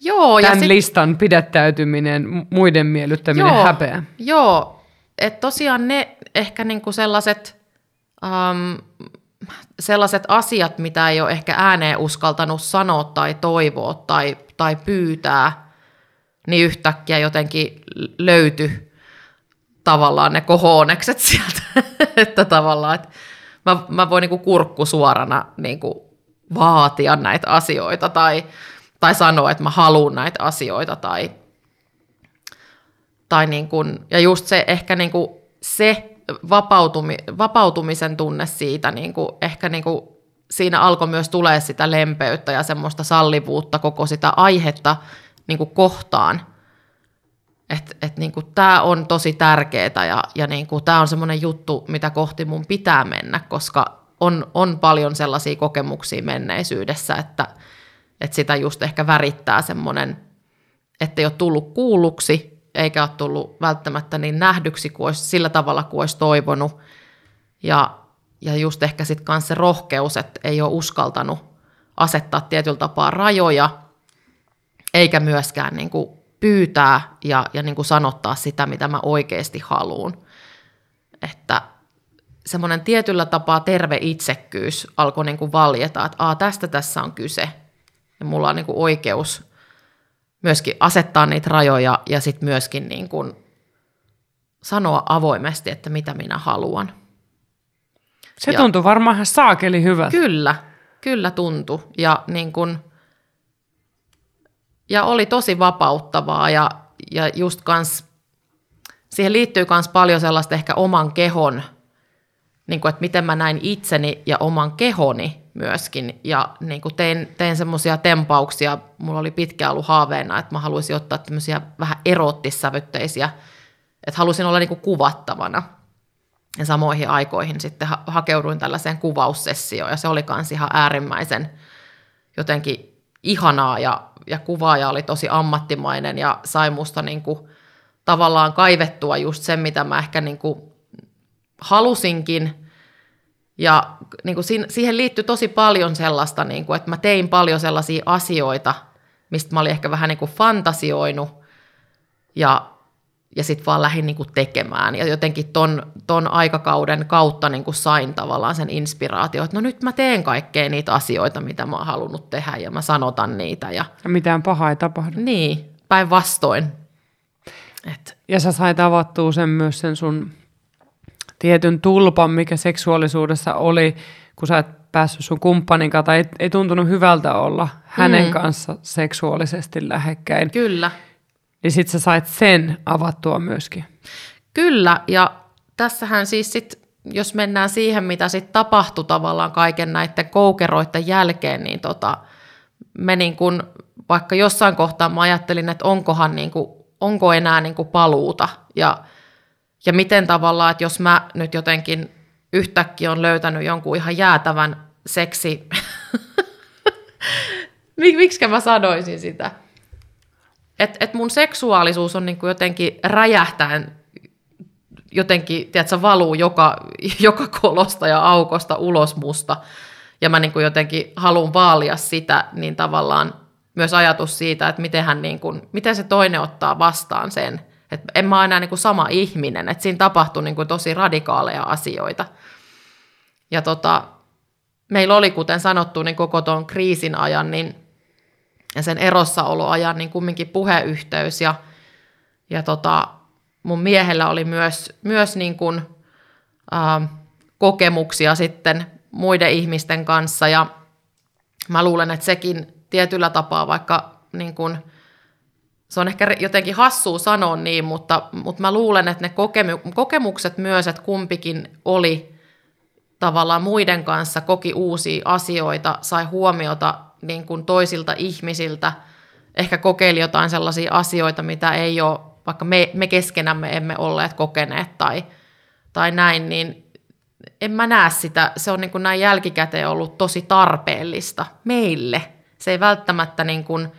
Joo, ja tämän sit, listan pidättäytyminen, mu- muiden miellyttäminen, joo, häpeä. Joo, että tosiaan ne ehkä niinku sellaiset, um, sellaiset asiat, mitä ei ole ehkä ääneen uskaltanut sanoa tai toivoa tai, tai pyytää, niin yhtäkkiä jotenkin löytyi tavallaan ne kohoonekset sieltä, että tavallaan, että mä, mä voin niinku kurkku suorana niinku vaatia näitä asioita tai, tai sanoa, että mä haluan näitä asioita tai, tai niin kuin, ja just se ehkä niin kuin se vapautumi, vapautumisen tunne siitä, niin kuin, ehkä niin kuin siinä alkoi myös tulee sitä lempeyttä ja semmoista sallivuutta koko sitä aihetta niin kuin kohtaan. Että et niin tämä on tosi tärkeää ja, ja niin tämä on semmoinen juttu, mitä kohti mun pitää mennä, koska on, on paljon sellaisia kokemuksia menneisyydessä, että, että sitä just ehkä värittää semmoinen, että ei ole tullut kuulluksi, eikä ole tullut välttämättä niin nähdyksi kuin olisi, sillä tavalla kuin olisi toivonut. Ja, ja just ehkä sitten myös se rohkeus, että ei ole uskaltanut asettaa tietyllä tapaa rajoja, eikä myöskään niin kuin pyytää ja, ja niin kuin sanottaa sitä, mitä mä oikeasti haluan. Että semmoinen tietyllä tapaa terve itsekkyys alkoi niin kuin valjeta, että Aa, tästä tässä on kyse. Ja mulla on niin kuin oikeus myöskin asettaa niitä rajoja ja sitten myöskin niin kuin sanoa avoimesti, että mitä minä haluan. Se Ja- tuntuu varmaan ihan saakeli hyvältä. Kyllä, kyllä tuntui. Ja, niin kun, ja oli tosi vapauttavaa ja, ja just kans, siihen liittyy myös paljon sellaista ehkä oman kehon, niin kun, että miten mä näin itseni ja oman kehoni myöskin. Ja niin kun tein, tein semmoisia tempauksia, mulla oli pitkään ollut haaveena, että mä haluaisin ottaa tämmöisiä vähän eroottissävytteisiä, että halusin olla niin kuin kuvattavana. Ja samoihin aikoihin sitten ha- hakeuduin tällaiseen kuvaussessioon ja se oli kans ihan äärimmäisen jotenkin ihanaa ja, ja kuvaaja oli tosi ammattimainen ja sai musta niin kuin, tavallaan kaivettua just sen, mitä mä ehkä niin kuin, halusinkin. Ja niin kuin siihen liittyi tosi paljon sellaista, niin kuin, että mä tein paljon sellaisia asioita, mistä mä olin ehkä vähän niin kuin fantasioinut ja ja sitten vaan lähdin niin kuin tekemään. Ja jotenkin ton, ton aikakauden kautta niin kuin sain tavallaan sen inspiraatio, että no nyt mä teen kaikkea niitä asioita, mitä mä oon halunnut tehdä ja mä sanotan niitä. Ja, ja mitään pahaa ei tapahdu. Niin, päinvastoin. Et. Ja sä sait avattua sen myös sen sun tietyn tulpan, mikä seksuaalisuudessa oli, kun sä et päässyt sun kumppanin kanssa, tai ei, ei tuntunut hyvältä olla hänen mm. kanssa seksuaalisesti lähekkäin. Kyllä niin sitten sä sait sen avattua myöskin. Kyllä, ja tässähän siis sit, jos mennään siihen, mitä sitten tapahtui tavallaan kaiken näiden koukeroiden jälkeen, niin tota, me niin kun, vaikka jossain kohtaa mä ajattelin, että onkohan niin kun, onko enää niin paluuta, ja, ja miten tavallaan, että jos mä nyt jotenkin yhtäkkiä on löytänyt jonkun ihan jäätävän seksi, miksi mä sanoisin sitä? että et mun seksuaalisuus on niinku jotenkin räjähtäen jotenkin, tiedätkö, valuu joka, joka kolosta ja aukosta ulos musta, ja mä niin kuin jotenkin haluan vaalia sitä, niin tavallaan myös ajatus siitä, että miten, hän niin kuin, miten se toinen ottaa vastaan sen, että en mä ole enää niin kuin sama ihminen, että siinä tapahtui niin kuin tosi radikaaleja asioita. Ja tota, meillä oli, kuten sanottu, niin koko tuon kriisin ajan, niin ja sen erossaoloajan niin kumminkin puheyhteys ja, ja tota, mun miehellä oli myös, myös niin kuin, ä, kokemuksia sitten muiden ihmisten kanssa ja mä luulen, että sekin tietyllä tapaa, vaikka niin kuin, se on ehkä jotenkin hassua sanoa niin, mutta, mutta mä luulen, että ne kokemukset myös, että kumpikin oli tavallaan muiden kanssa, koki uusia asioita, sai huomiota niin kuin toisilta ihmisiltä, ehkä kokeili jotain sellaisia asioita, mitä ei ole, vaikka me, me keskenämme emme olleet kokeneet tai, tai näin, niin en mä näe sitä. Se on niin kuin näin jälkikäteen ollut tosi tarpeellista meille. Se ei välttämättä, niin kuin,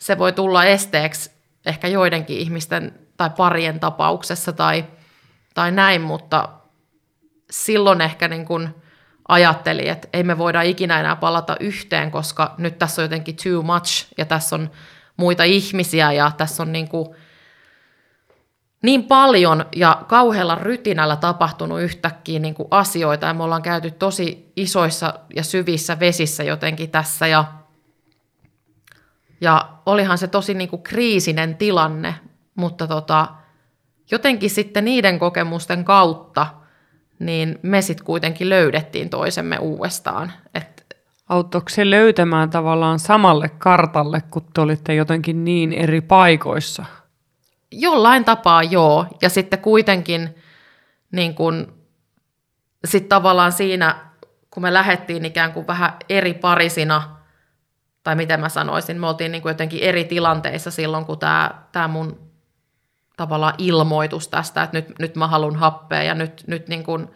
se voi tulla esteeksi ehkä joidenkin ihmisten tai parien tapauksessa tai, tai näin, mutta silloin ehkä niin kuin ajatteli, että ei me voida ikinä enää palata yhteen, koska nyt tässä on jotenkin too much ja tässä on muita ihmisiä ja tässä on niin, kuin niin paljon ja kauhealla rytinällä tapahtunut yhtäkkiä niin kuin asioita. Ja me ollaan käyty tosi isoissa ja syvissä vesissä jotenkin tässä ja, ja olihan se tosi niin kuin kriisinen tilanne, mutta tota, jotenkin sitten niiden kokemusten kautta – niin me sitten kuitenkin löydettiin toisemme uudestaan. Et Auttoiko se löytämään tavallaan samalle kartalle, kun te olitte jotenkin niin eri paikoissa? Jollain tapaa joo, ja sitten kuitenkin niin kun, sit tavallaan siinä, kun me lähdettiin ikään kuin vähän eri parisina, tai miten mä sanoisin, me oltiin niin kuin jotenkin eri tilanteissa silloin, kun tämä, tämä mun tavallaan ilmoitus tästä, että nyt, nyt mä haluan happea ja nyt, nyt niin kuin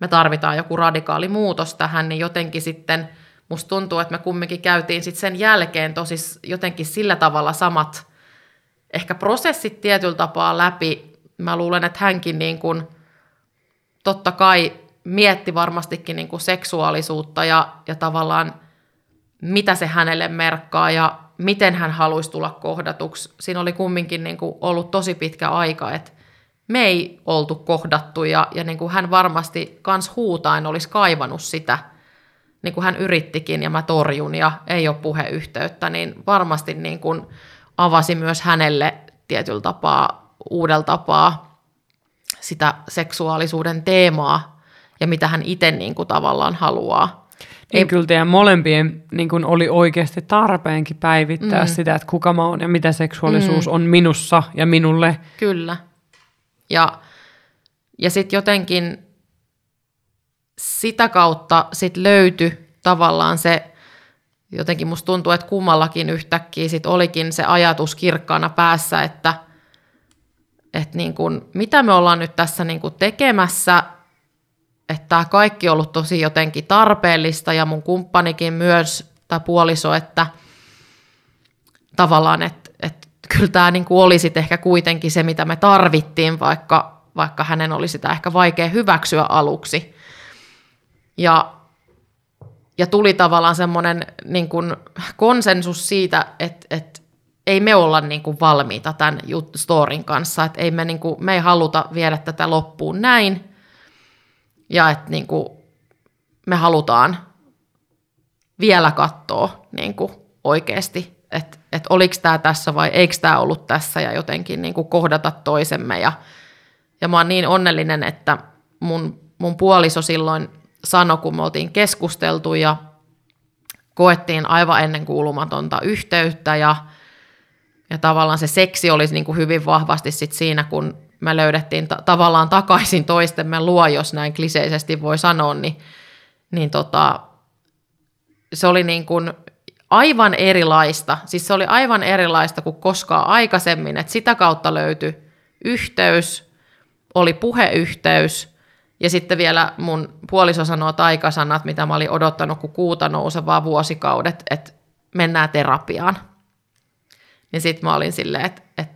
me tarvitaan joku radikaali muutos tähän, niin jotenkin sitten musta tuntuu, että me kumminkin käytiin sitten sen jälkeen tosi jotenkin sillä tavalla samat ehkä prosessit tietyllä tapaa läpi. Mä luulen, että hänkin niin kuin, totta kai mietti varmastikin niin kuin seksuaalisuutta ja, ja tavallaan mitä se hänelle merkkaa ja miten hän haluaisi tulla kohdatuksi. Siinä oli kumminkin niin kuin ollut tosi pitkä aika, että me ei oltu kohdattu ja, ja niin kuin hän varmasti kans huutain olisi kaivannut sitä, niin kuin hän yrittikin ja mä torjun ja ei ole puheyhteyttä, niin varmasti niin kuin avasi myös hänelle tietyllä tapaa, uudella tapaa sitä seksuaalisuuden teemaa ja mitä hän itse niin kuin tavallaan haluaa niin kyllä teidän molempien niin kuin oli oikeasti tarpeenkin päivittää mm. sitä, että kuka mä oon ja mitä seksuaalisuus mm. on minussa ja minulle. Kyllä. Ja, ja sitten jotenkin sitä kautta sit löytyi tavallaan se, jotenkin musta tuntuu, että kummallakin yhtäkkiä sit olikin se ajatus kirkkaana päässä, että, että niin kun, mitä me ollaan nyt tässä niin kun tekemässä että tämä kaikki on ollut tosi jotenkin tarpeellista ja mun kumppanikin myös, tai puoliso, että tavallaan, että, että kyllä tämä niin kuin oli sitten ehkä kuitenkin se, mitä me tarvittiin, vaikka, vaikka hänen oli sitä ehkä vaikea hyväksyä aluksi. Ja, ja tuli tavallaan semmoinen niin kuin konsensus siitä, että, että ei me olla niin kuin valmiita tämän storin kanssa, että ei me, niin kuin, me ei haluta viedä tätä loppuun näin, ja että niin kuin, me halutaan vielä katsoa niin kuin oikeasti, että, että oliko tämä tässä vai eikö tämä ollut tässä ja jotenkin niin kuin kohdata toisemme. Ja, ja mä oon niin onnellinen, että mun, mun puoliso silloin sanoi, kun me oltiin keskusteltu ja koettiin aivan ennen kuulumatonta yhteyttä ja, ja tavallaan se seksi olisi niin kuin hyvin vahvasti sit siinä, kun me löydettiin ta- tavallaan takaisin toistemme luo, jos näin kliseisesti voi sanoa, niin, niin tota, se oli niin kuin aivan erilaista. Siis se oli aivan erilaista kuin koskaan aikaisemmin, että sitä kautta löytyi yhteys, oli puheyhteys, ja sitten vielä mun puoliso sanoo taikasanat, mitä mä olin odottanut, kun kuuta nousevaa vuosikaudet, että mennään terapiaan. Niin sitten mä olin silleen, että, että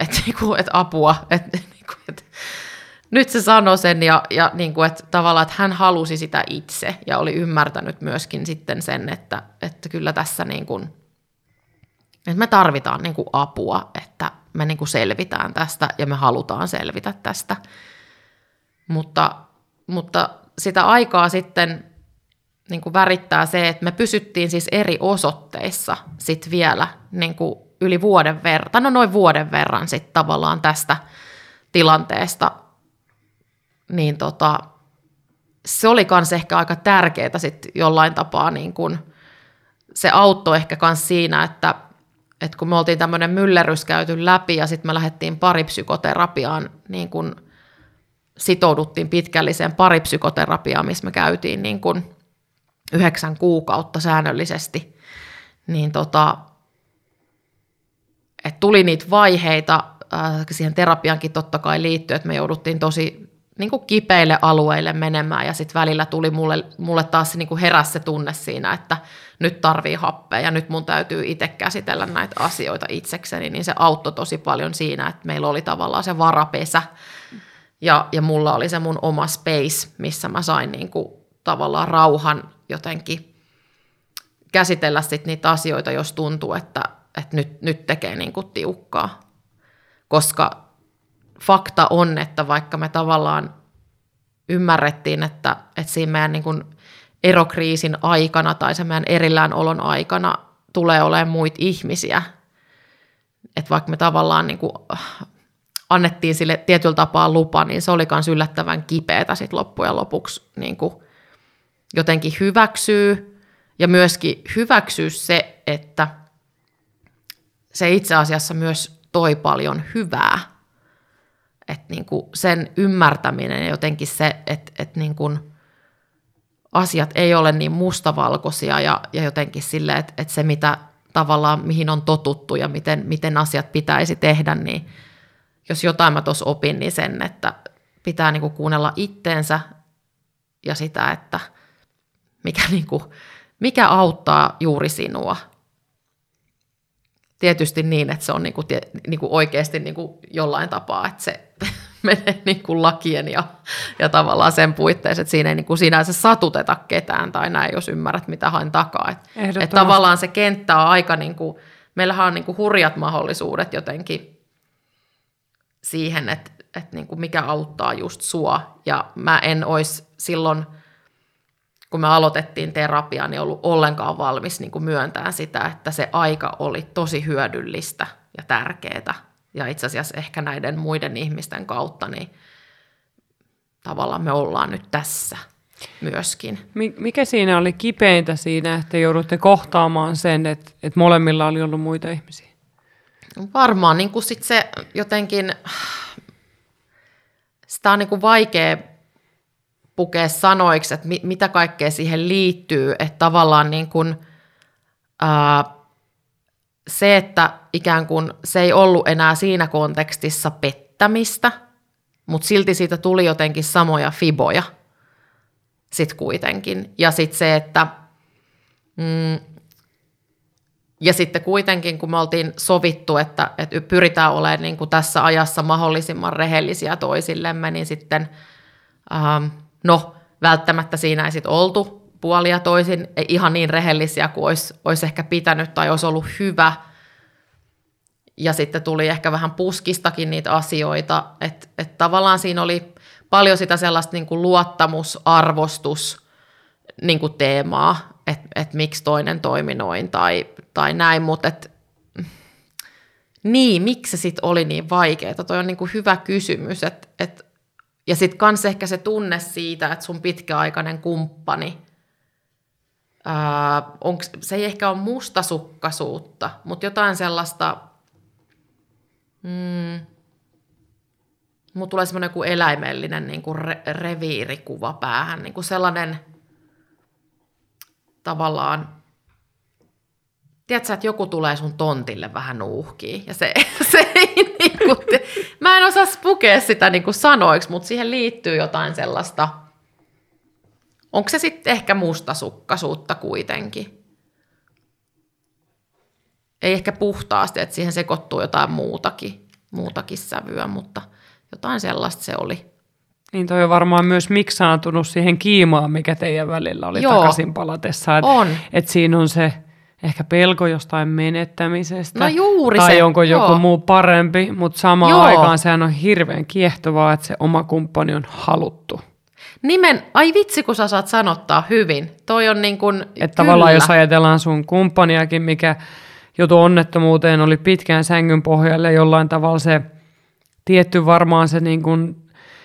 että niinku, et apua, että niinku, et, nyt se sanoi sen ja, ja niinku, että tavallaan, että hän halusi sitä itse ja oli ymmärtänyt myöskin sitten sen, että, että kyllä tässä niinku, että me tarvitaan niinku apua, että me niinku selvitään tästä ja me halutaan selvitä tästä. Mutta, mutta sitä aikaa sitten niin kuin värittää se, että me pysyttiin siis eri osoitteissa sit vielä niin kuin yli vuoden verran, no noin vuoden verran sitten tavallaan tästä tilanteesta, niin tota, se oli myös ehkä aika tärkeää sitten jollain tapaa, niin kun se auttoi ehkä myös siinä, että, että kun me oltiin tämmöinen myllerys käyty läpi ja sitten me lähdettiin paripsykoterapiaan, niin kun sitouduttiin pitkälliseen paripsykoterapiaan, missä me käytiin niin kun yhdeksän kuukautta säännöllisesti, niin tota, että tuli niitä vaiheita äh, siihen terapiankin totta kai liittyen, että me jouduttiin tosi niin kuin kipeille alueille menemään ja sitten välillä tuli mulle, mulle taas niin kuin heräsi se tunne siinä, että nyt tarvii happea ja nyt mun täytyy itse käsitellä näitä asioita itsekseni, niin se auttoi tosi paljon siinä, että meillä oli tavallaan se varapesä ja, ja mulla oli se mun oma space, missä mä sain niin kuin tavallaan rauhan jotenkin käsitellä sit niitä asioita, jos tuntuu, että, että nyt, nyt tekee niin kuin tiukkaa. Koska fakta on, että vaikka me tavallaan ymmärrettiin, että, että siinä meidän niin kuin erokriisin aikana tai se meidän erilläänolon aikana tulee olemaan muita ihmisiä, että vaikka me tavallaan niin kuin annettiin sille tietyllä tapaa lupa, niin se oli myös yllättävän kipeätä sit loppujen lopuksi niin kuin jotenkin hyväksyy ja myöskin hyväksyä se, että se itse asiassa myös toi paljon hyvää. Että niin kuin sen ymmärtäminen ja jotenkin se, että, että niin kuin asiat ei ole niin mustavalkoisia ja, ja jotenkin sille, että, että se mitä tavallaan mihin on totuttu ja miten, miten asiat pitäisi tehdä, niin jos jotain mä tuossa opin, niin sen, että pitää niin kuin kuunnella itteensä ja sitä, että mikä, niin kuin, mikä auttaa juuri sinua tietysti niin, että se on niinku, niinku oikeasti niinku jollain tapaa, että se menee niinku lakien ja, ja tavallaan sen puitteissa, että siinä ei niinku sinänsä satuteta ketään tai näin, jos ymmärrät, mitä hain takaa. Että et tavallaan se kenttä on aika, niinku, meillähän on niinku hurjat mahdollisuudet jotenkin siihen, että et niinku mikä auttaa just sua. Ja mä en olisi silloin – kun me aloitettiin terapiaa, niin ollut ollenkaan valmis niin kuin myöntämään sitä, että se aika oli tosi hyödyllistä ja tärkeää. Ja itse asiassa ehkä näiden muiden ihmisten kautta, niin tavallaan me ollaan nyt tässä myöskin. Mikä siinä oli kipeintä siinä, että joudutte kohtaamaan sen, että, että molemmilla oli ollut muita ihmisiä? Varmaan niin kuin sit se jotenkin, sitä on niin kuin vaikea pukea sanoiksi, että mit, mitä kaikkea siihen liittyy, että tavallaan niin kuin, ää, se, että ikään kuin se ei ollut enää siinä kontekstissa pettämistä, mutta silti siitä tuli jotenkin samoja fiboja. sit kuitenkin. Ja sitten se, että mm, ja sitten kuitenkin, kun me oltiin sovittu, että, että pyritään olemaan niin kuin tässä ajassa mahdollisimman rehellisiä toisillemme, niin sitten, ähm, no välttämättä siinä ei sitten oltu puolia toisin ihan niin rehellisiä kuin olisi, olisi ehkä pitänyt tai olisi ollut hyvä. Ja sitten tuli ehkä vähän puskistakin niitä asioita, että, että tavallaan siinä oli paljon sitä sellaista niin kuin luottamusarvostus niin kuin teemaa, että et miksi toinen toimi noin tai, tai näin, mutta et, niin, miksi se sitten oli niin vaikeaa? Toi on niin kuin hyvä kysymys. Et, et, ja sitten kans ehkä se tunne siitä, että sun pitkäaikainen kumppani, ää, onks, se ei ehkä ole mustasukkaisuutta, mutta jotain sellaista, mm, mulla tulee semmoinen eläimellinen niin kuin re, reviirikuva päähän, niin kuin sellainen – tavallaan, tiedätkö, että joku tulee sun tontille vähän nuuhkiin, ja se, se ei niin kuin, mä en osaa pukea sitä niin kuin sanoiksi, mutta siihen liittyy jotain sellaista, onko se sitten ehkä mustasukkaisuutta kuitenkin? Ei ehkä puhtaasti, että siihen sekoittuu jotain muutakin, muutakin sävyä, mutta jotain sellaista se oli. Niin toi on varmaan myös miksaantunut siihen kiimaan, mikä teidän välillä oli Joo. takaisin palatessa. Et, on. Et siinä on se ehkä pelko jostain menettämisestä. No juuri tai se. onko joku Joo. muu parempi, mutta samaan Joo. aikaan sehän on hirveän kiehtovaa, että se oma kumppani on haluttu. Nimen, ai vitsi kun sä saat sanottaa hyvin. Toi on niin kuin, Että tavallaan jos ajatellaan sun kumppaniakin, mikä joutui onnettomuuteen, oli pitkään sängyn pohjalle jollain tavalla se tietty varmaan se niin kuin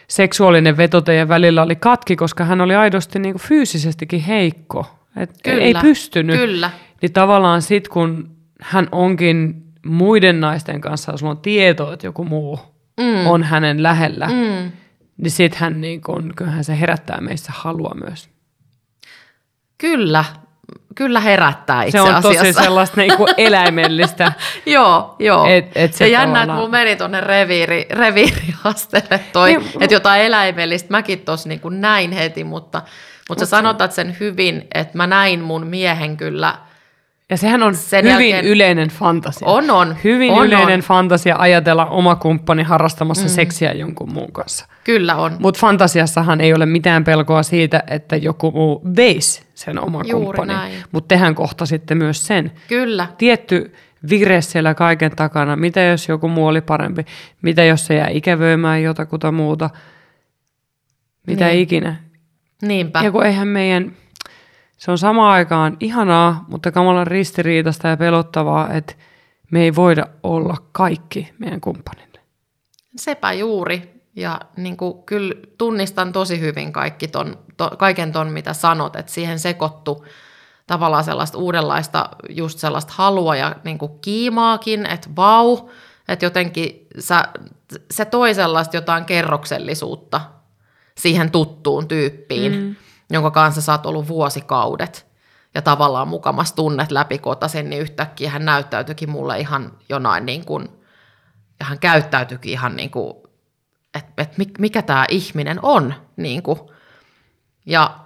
seksuaalinen veto teidän välillä oli katki, koska hän oli aidosti niin kuin fyysisestikin heikko. Et Kyllä, ei pystynyt. kyllä. Niin tavallaan sit kun hän onkin muiden naisten kanssa, jos sulla on tieto, että joku muu mm. on hänen lähellä, Mm. niin sit hän niin kun, kyllähän se herättää meissä halua myös. Kyllä, kyllä herättää itse se on asiassa. tosi sellaista niin kuin eläimellistä. joo, joo. Et- et se ja jännä, että tavallaan- mulla meni tuonne reviiri, reviiriasteelle toi, Niin, että jotain eläimellistä mäkin tuossa niin näin heti, mutta, mutta sä sanotat sen hyvin, että mä näin mun miehen kyllä, Ja sehän on Sen hyvin jälkeen- yleinen fantasia. on on, Hyvin on, yleinen on. fantasia ajatella oma kumppani harrastamassa mm. seksiä jonkun muun kanssa. kyllä on. Mutta fantasiassahan ei ole mitään pelkoa siitä, että joku muu veisi sen oman Juuri kumppanin. Mutta tehän kohtasitte myös sen. Kyllä, Tietty vire siellä kaiken takana. Mitä jos joku muu oli parempi? Mitä jos se jää ikävöimään jotakuta muuta? Mitä Niin. ikinä. niinpä. Ja kun eihän meidän, se on samaan aikaan ihanaa, mutta kamalan ristiriitasta ja pelottavaa, että me ei voida olla kaikki meidän kumppanille. Sepä juuri. Ja niin kuin, kyllä tunnistan tosi hyvin kaikki ton, to, kaiken ton, mitä sanot, että siihen sekoittu tavallaan sellaista uudenlaista, just sellaista halua ja niin kuin kiimaakin, että vau, että jotenkin sä, se toi sellaista jotain kerroksellisuutta siihen tuttuun tyyppiin, mm. Jonka kanssa sä oot ollut vuosikaudet ja tavallaan mukamas tunnet läpikotaisen, niin yhtäkkiä hän näyttäytyikin mulle ihan jonain niin kuin, ja hän käyttäytyikin ihan niin kuin, että et mikä tämä ihminen on. Niin kuin. Ja,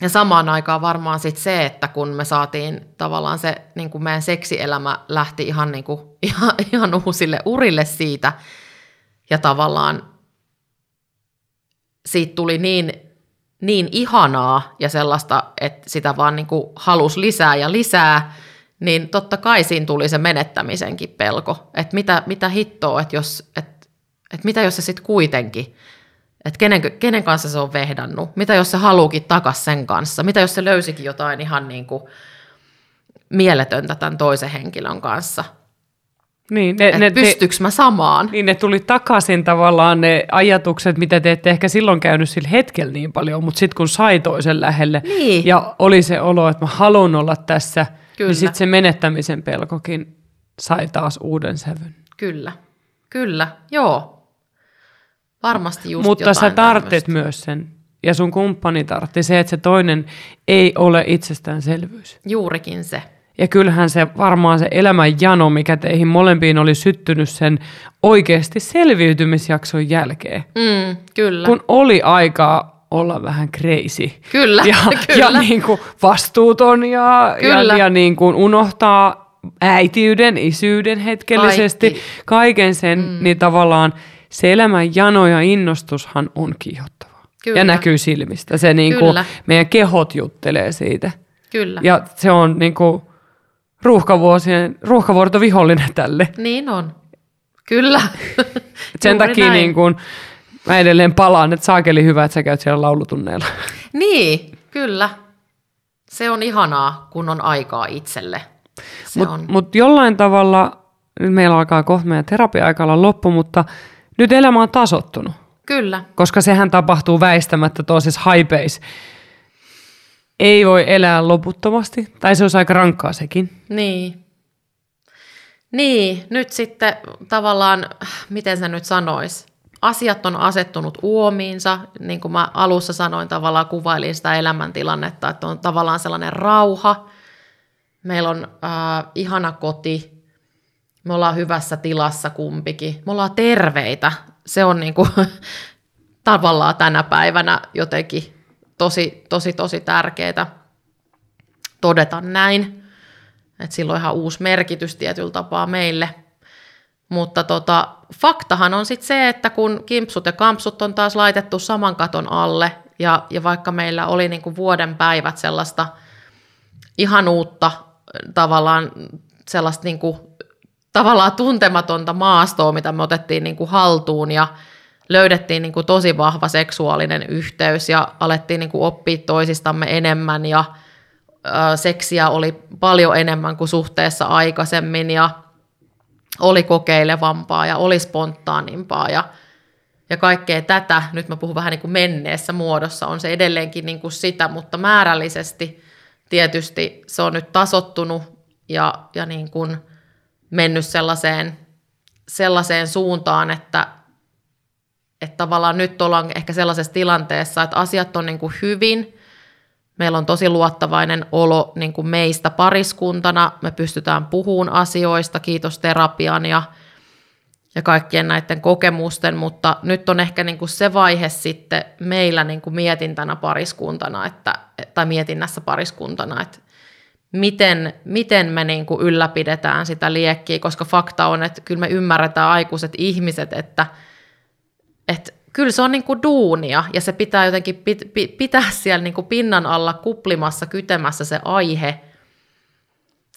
ja samaan aikaan varmaan sit se, että kun me saatiin tavallaan se, niin kuin meidän seksielämä lähti ihan, niin kuin, ihan, ihan uusille urille siitä, ja tavallaan siitä tuli niin, niin ihanaa ja sellaista, että sitä vaan niin halusi lisää ja lisää, niin totta kai siinä tuli se menettämisenkin pelko, että mitä, mitä hittoa, että, jos, että, että mitä jos se sitten kuitenkin, että kenen, kenen kanssa se on vehdannut, mitä jos se haluukin takas sen kanssa, mitä jos se löysikin jotain ihan niin kuin mieletöntä tämän toisen henkilön kanssa, Niin, ne, ne, pystyykö mä samaan. niin ne tuli takaisin tavallaan ne ajatukset, mitä te ette ehkä silloin käynyt sillä hetkellä niin paljon, mutta sitten kun sai toisen lähelle Niin. ja oli se olo, että mä haluan olla tässä, Kyllä. niin sitten se menettämisen pelkokin sai taas uuden sävyn. Kyllä, kyllä, joo. Varmasti just Mutta sä tarvitset myös sen, ja sun kumppani tartti se, että se toinen ei ole itsestäänselvyys. Juurikin se. Ja kyllähän se varmaan se elämän jano, mikä teihin molempiin oli syttynyt sen oikeasti selviytymisjakson jälkeen. Mm, kyllä. Kun oli aikaa olla vähän crazy. Kyllä, ja, kyllä. ja niin kuin vastuuton ja, Kyllä. ja, ja niin kuin unohtaa äitiyden, isyyden hetkellisesti, Kaikki. kaiken sen, mm. niin tavallaan se elämän jano ja innostushan on kiihottavaa. Kyllä. Ja näkyy silmistä. Se niin kuin, meidän kehot juttelee siitä. Kyllä. Ja se on niin kuin ruuhkavuosien, ruuhkavuorto vihollinen tälle. Niin on. Kyllä. Et sen takia näin. niin kuin, mä edelleen palaan, että saakeli hyvä, että sä käyt siellä laulutunneilla. Niin, kyllä. Se on ihanaa, kun on aikaa itselle. Se Mutta on. mut jollain tavalla, nyt meillä alkaa kohta meidän terapia-aika olla loppu, mutta nyt elämä on tasottunut, Kyllä. koska sehän tapahtuu väistämättä toisessa haipeis. Ei voi elää loputtomasti, tai se olisi aika rankkaa sekin. Niin. Niin, nyt sitten tavallaan, miten se nyt sanois, asiat on asettunut uomiinsa, niin kuin mä alussa sanoin, tavallaan kuvailin sitä elämäntilannetta, että on tavallaan sellainen rauha, meillä on äh, ihana koti, me ollaan hyvässä tilassa kumpikin, me ollaan terveitä, se on niin kuin, tavallaan tänä päivänä jotenkin tosi, tosi, tosi tärkeää todeta näin. että sillä on ihan uusi merkitys tietyllä tapaa meille. Mutta tota, faktahan on sitten se, että kun kimpsut ja kampsut on taas laitettu saman katon alle, ja, ja vaikka meillä oli niinku vuoden päivät sellaista ihanuutta, tavallaan sellaista niinku, tavallaan tuntematonta maastoa, mitä me otettiin niinku haltuun, ja löydettiin niinku tosi vahva seksuaalinen yhteys, ja alettiin niinku oppia toisistamme enemmän, ja ö, seksiä oli paljon enemmän kuin suhteessa aikaisemmin ja oli kokeilevampaa ja oli spontaanimpaa ja, ja kaikkea tätä, nyt mä puhun vähän niin kuin menneessä muodossa, on se edelleenkin niin kuin sitä, mutta määrällisesti tietysti se on nyt tasottunut ja, ja niin kuin mennyt sellaiseen, sellaiseen suuntaan, että, että tavallaan nyt ollaan ehkä sellaisessa tilanteessa, että asiat on niin kuin hyvin, Meillä on tosi luottavainen olo niin kuin meistä pariskuntana. Me pystytään puhumaan asioista, kiitos terapian ja, ja kaikkien näiden kokemusten, mutta nyt on ehkä niin kuin se vaihe sitten meillä niin kuin mietintänä pariskuntana, että, tai mietinnässä pariskuntana, että miten, miten me niin kuin ylläpidetään sitä liekkiä, koska fakta on, että kyllä me ymmärretään aikuiset ihmiset, että, että kyllä se on niin kuin duunia ja se pitää jotenkin pit, pit, pitää siellä niin kuin pinnan alla kuplimassa, kytemässä se aihe,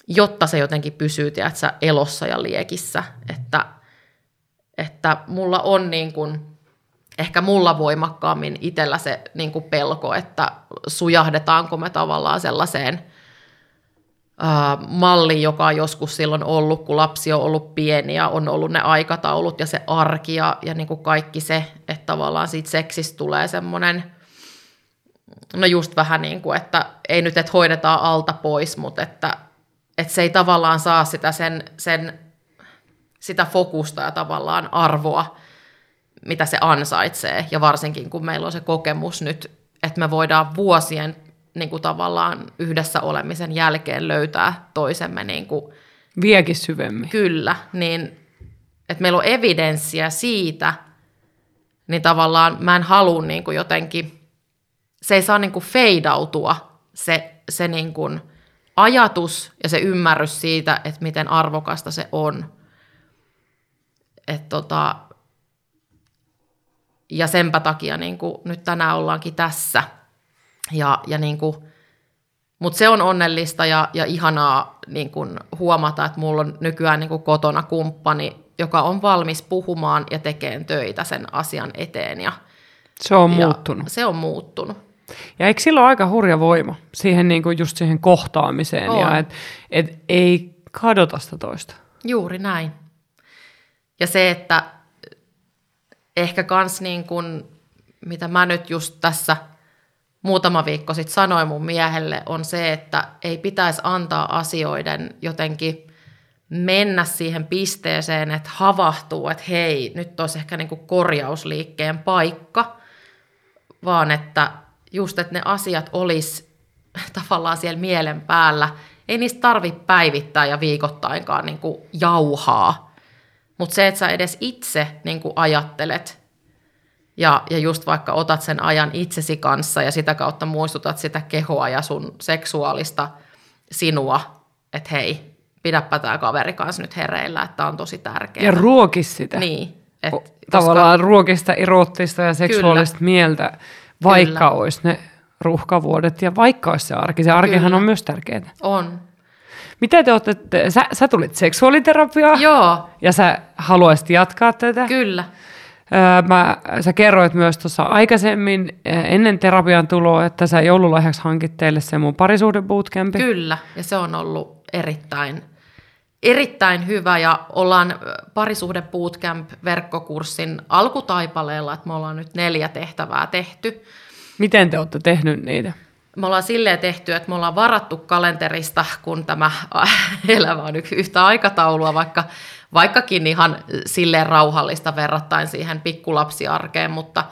jotta se jotenkin pysyy tiedätkö, elossa ja liekissä. Että, että mulla on niin kuin, ehkä mulla voimakkaammin itsellä se niin kuin pelko, että sujahdetaanko me tavallaan sellaiseen malli, joka on joskus silloin ollut, kun lapsi on ollut pieni ja on ollut ne aikataulut ja se arki ja, ja niin kuin kaikki se, että tavallaan siitä seksistä tulee semmoinen, no just vähän niin kuin, että ei nyt, että hoidetaan alta pois, mutta että, että se ei tavallaan saa sitä sen, sen sitä fokusta ja tavallaan arvoa, mitä se ansaitsee. Ja varsinkin kun meillä on se kokemus nyt, että me voidaan vuosien niin kuin tavallaan yhdessä olemisen jälkeen löytää toisemme niin kuin, Viekin syvemmin. kyllä, niin että meillä on evidenssiä siitä, niin tavallaan mä en halua niin kuin jotenkin, se ei saa niin kuin feidautua se, se niin kuin ajatus ja se ymmärrys siitä, että miten arvokasta se on. Et tota, ja senpä takia niin kuin nyt tänään ollaankin tässä. Ja, ja niin kuin, mutta se on onnellista ja, ja ihanaa niin kuin huomata, että mulla on nykyään niin kuin kotona kumppani, joka on valmis puhumaan ja tekemään töitä sen asian eteen. Ja, Se on ja muuttunut. Se on muuttunut. Ja eikö sillä ole aika hurja voima siihen niin kuin just siihen kohtaamiseen On. ja et, et ei kadota sitä toista. Juuri näin. Ja se, että ehkä kans niin kuin, mitä mä nyt just tässä muutama viikko sitten sanoin mun miehelle, on se, että ei pitäisi antaa asioiden jotenkin mennä siihen pisteeseen, että havahtuu, että hei, nyt olisi ehkä niin kuin korjausliikkeen paikka, vaan että just, että ne asiat olisi tavallaan siellä mielen päällä. Ei niistä tarvitse päivittää ja viikoittainkaan niin kuin jauhaa. Mutta se, että sä edes itse niin kuin ajattelet Ja, ja just vaikka otat sen ajan itsesi kanssa ja sitä kautta muistutat sitä kehoa ja sun seksuaalista sinua, että hei, pidäpä tämä kaveri kanssa nyt hereillä, että on tosi tärkeää. Ja ruokis sitä. Niin. Et, O- Tavallaan ruokista erottista ja seksuaalista Kyllä. mieltä, vaikka Kyllä. olisi ne ruuhkavuodet ja vaikka olisi se arki. Se arkihan Kyllä. on myös tärkeää. On. Mitä te olette, te- sä, sä tulit seksuaaliterapiaan Joo, ja sä haluaisit jatkaa tätä. kyllä. Öö, mä, sä kerroit myös tuossa aikaisemmin ennen terapian tuloa, että sä joululahjaksi hankit teille se mun parisuhde bootcampi. Kyllä, ja se on ollut erittäin, erittäin hyvä ja ollaan parisuhde bootcamp verkkokurssin alkutaipaleella, että me ollaan nyt neljä tehtävää tehty. Miten te olette tehnyt niitä? Me ollaan silleen tehty, että me ollaan varattu kalenterista, kun tämä elämä on yh- yhtä aikataulua, vaikka, vaikkakin ihan silleen rauhallista verrattain siihen pikkulapsiarkeen, mutta,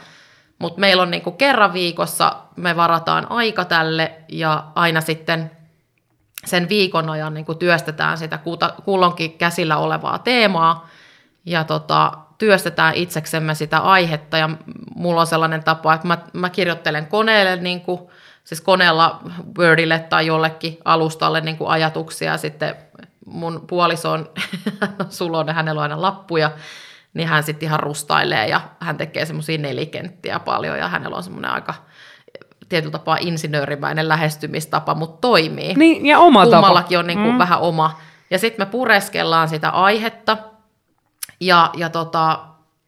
mutta meillä on niin kuin kerran viikossa, me varataan aika tälle ja aina sitten sen viikon ajan niin kuin työstetään sitä kulloinkin käsillä olevaa teemaa ja tota, työstetään itseksemme sitä aihetta. Ja mulla on sellainen tapa, että mä, mä kirjoittelen koneelle, niin kuin, siis koneella Wordille tai jollekin alustalle niin kuin ajatuksia ja sitten mun puoliso on sulonen, hänellä on aina lappuja, niin hän sitten ihan rustailee ja hän tekee semmoisia nelikenttiä paljon ja hänellä on semmoinen aika tietyllä tapaa insinöörimäinen lähestymistapa, mutta toimii. Niin, ja oma tapa. Kummallakin on niin kuin mm. vähän oma. Ja sitten me pureskellaan sitä aihetta. Ja, ja tota,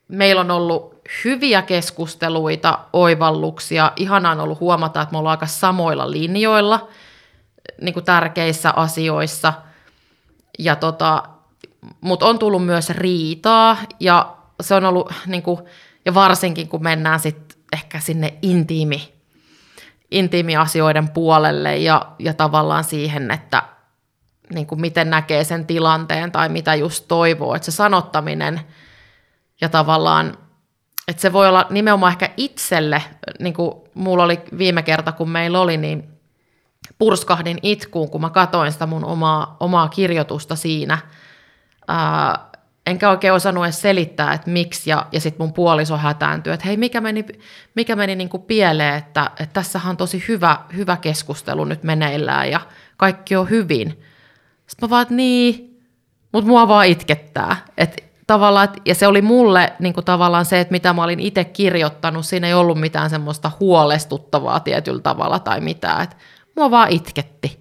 meillä on ollut hyviä keskusteluita, oivalluksia. Ihanaa on ollut huomata, että me ollaan aika samoilla linjoilla niin kuin tärkeissä asioissa. Ja tota, mutta on tullut myös riitaa ja se on ollut, niin kuin, ja varsinkin kun mennään sitten ehkä sinne intiimi, intiimiasioiden puolelle ja, ja tavallaan siihen, että niin kuin miten näkee sen tilanteen tai mitä just toivoo, että se sanottaminen ja tavallaan, että se voi olla nimenomaan ehkä itselle, niin kuin mulla oli viime kerta, kun meillä oli, niin purskahdin itkuun, kun mä katoin sitä mun omaa, omaa kirjoitusta siinä. Ää, enkä oikein osannut edes selittää, että miksi, ja, ja sitten mun puoliso hätääntyi, että hei, mikä meni, mikä meni niin kuin pieleen, että, että tässähän on tosi hyvä, hyvä keskustelu nyt meneillään, ja kaikki on hyvin. Sitten mä vaan, että niin, mutta mua vaan itkettää. Et tavallaan, ja se oli mulle niin kuin tavallaan se, että mitä mä olin itse kirjoittanut, siinä ei ollut mitään semmoista huolestuttavaa tietyllä tavalla tai mitään, että mua vaan itketti.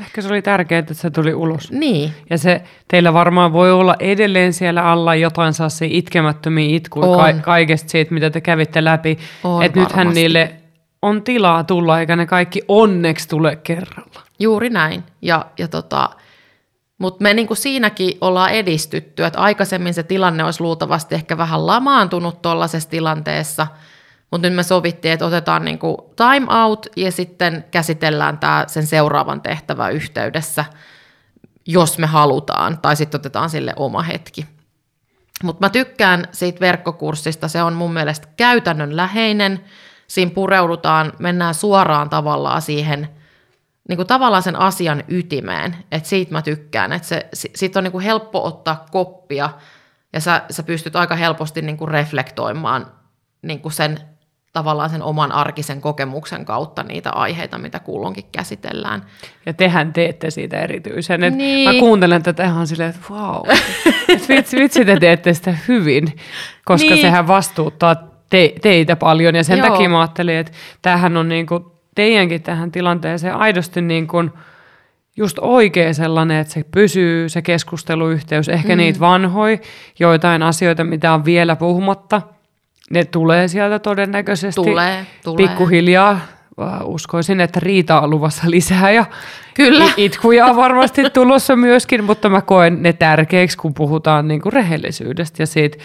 Ehkä se oli tärkeää, että se tuli ulos. Niin, Ja se teillä varmaan voi olla edelleen siellä alla jotain saa se itkemättömiä itkuja ka- kaikesta siitä, mitä te kävitte läpi. Että nythän niille on tilaa tulla, eikä ne kaikki onneksi tule kerralla. Juuri näin. Ja, ja tota, mutta me niin kuin siinäkin ollaan edistytty, että aikaisemmin se tilanne olisi luultavasti ehkä vähän lamaantunut tuollaisessa tilanteessa, mutta nyt me sovittiin, että otetaan niin kuin time out ja sitten käsitellään tämä sen seuraavan tehtävän yhteydessä, jos me halutaan, tai sitten otetaan sille oma hetki. Mutta mä tykkään siitä verkkokurssista, se on mun mielestä käytännönläheinen, siinä pureudutaan, mennään suoraan tavallaan siihen, niin kuin tavallaan sen asian ytimeen, että siitä mä tykkään, että se, si- siitä on niin kuin helppo ottaa koppia, ja sä, sä pystyt aika helposti niin kuin reflektoimaan niin kuin sen tavallaan sen oman arkisen kokemuksen kautta niitä aiheita, mitä kulloinkin käsitellään. Ja tehän teette siitä erityisen. Et Niin. Mä kuuntelen tätä ihan silleen, että vau, et vitsi, vitsi te teette sitä hyvin, koska Niin. sehän vastuuttaa te, teitä paljon. Ja sen Joo. takia mä ajattelin, että tämähän on niinku teidänkin tähän tilanteeseen aidosti niin kuin just oikea sellainen, että se pysyy se keskusteluyhteys, ehkä mm. niitä vanhoja, joitain asioita, mitä on vielä puhumatta, ne tulee sieltä todennäköisesti. Tulee, tulee. Pikkuhiljaa uskoisin, että riita on luvassa lisää ja Kyllä. itkuja on varmasti tulossa myöskin, mutta mä koen ne tärkeiksi, kun puhutaan niin kuin rehellisyydestä ja siitä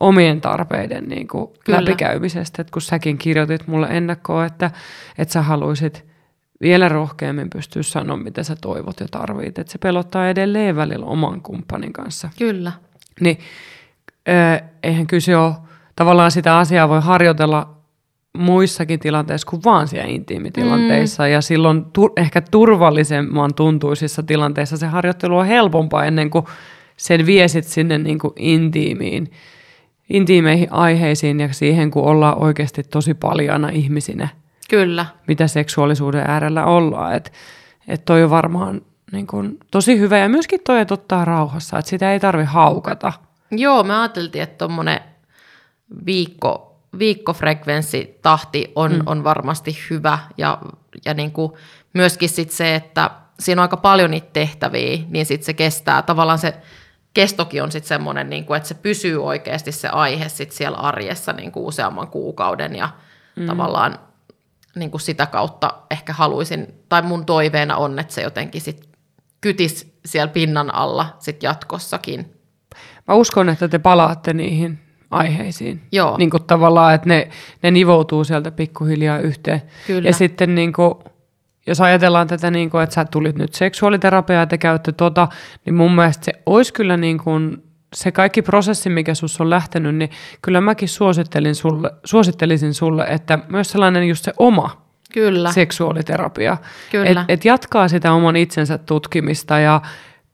omien tarpeiden niin kuin Kyllä. läpikäymisestä. että kun säkin kirjoitit mulle ennakkoon, että, että sä haluaisit vielä rohkeammin pystyä sanoa, mitä sä toivot ja tarvit. Että se pelottaa edelleen välillä oman kumppanin kanssa. Kyllä. Niin eihän kyse ole, tavallaan sitä asiaa voi harjoitella muissakin tilanteissa kuin vaan siellä intiimitilanteissa. Mm. Ja silloin tu- ehkä turvallisemman tuntuisissa tilanteissa se harjoittelu on helpompaa ennen kuin sen viesit sinne niin kuin intiimiin. intiimeihin aiheisiin ja siihen, kun ollaan oikeasti tosi paljana ihmisinä, Kyllä. mitä seksuaalisuuden äärellä ollaan. Että et toi on varmaan niin kun, tosi hyvä ja myöskin toi, että ottaa rauhassa, että sitä ei tarvi haukata. Joo, me ajateltiin, että tuommoinen viikko, viikkofrekvenssitahti on, mm. on varmasti hyvä ja, ja niin kuin myöskin sit se, että siinä on aika paljon niitä tehtäviä, niin sitten se kestää. Tavallaan se kestokin on sitten semmoinen, niin kuin, että se pysyy oikeasti se aihe sit siellä arjessa niin kuin useamman kuukauden ja mm. tavallaan niin kuin sitä kautta ehkä haluaisin, tai mun toiveena on, että se jotenkin sit kytis siellä pinnan alla sit jatkossakin. Mä uskon, että te palaatte niihin aiheisiin. Joo. Niin kuin tavallaan, että ne, ne nivoutuu sieltä pikkuhiljaa yhteen. Kyllä. Ja sitten niin kuin, jos ajatellaan tätä, niin kuin, että sä tulit nyt seksuaaliterapiaa ja te käytte tota, niin mun mielestä se olisi kyllä niin kuin, se kaikki prosessi, mikä sus on lähtenyt, niin kyllä mäkin suosittelin sulle, suosittelisin sulle, että myös sellainen just se oma Kyllä. seksuaaliterapia. Kyllä. Et, et jatkaa sitä oman itsensä tutkimista ja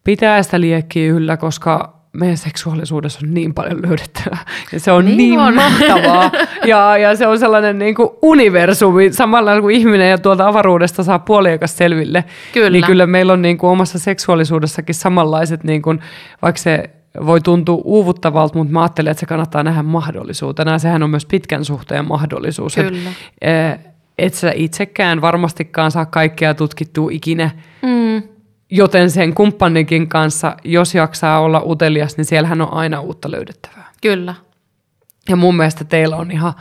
pitää sitä liekkiä yllä, koska meidän seksuaalisuudessa on niin paljon löydettävää. Ja se on niin, Niin on. mahtavaa. Ja, ja se on sellainen niin kuin universumi, samalla kuin ihminen ja tuolta avaruudesta saa puoliakas selville. Kyllä. Niin kyllä meillä on niin kuin omassa seksuaalisuudessakin samanlaiset, niin kuin, vaikka se voi tuntua uuvuttavalta, mutta mä ajattelen, että se kannattaa nähdä mahdollisuutena. Ja sehän on myös pitkän suhteen mahdollisuus. Kyllä. Et, et sä itsekään varmastikaan saa kaikkea tutkittua ikinä, Mm. Joten sen kumppanikin kanssa, jos jaksaa olla utelias, niin siellähän on aina uutta löydettävää. Kyllä. Ja mun mielestä teillä on ihan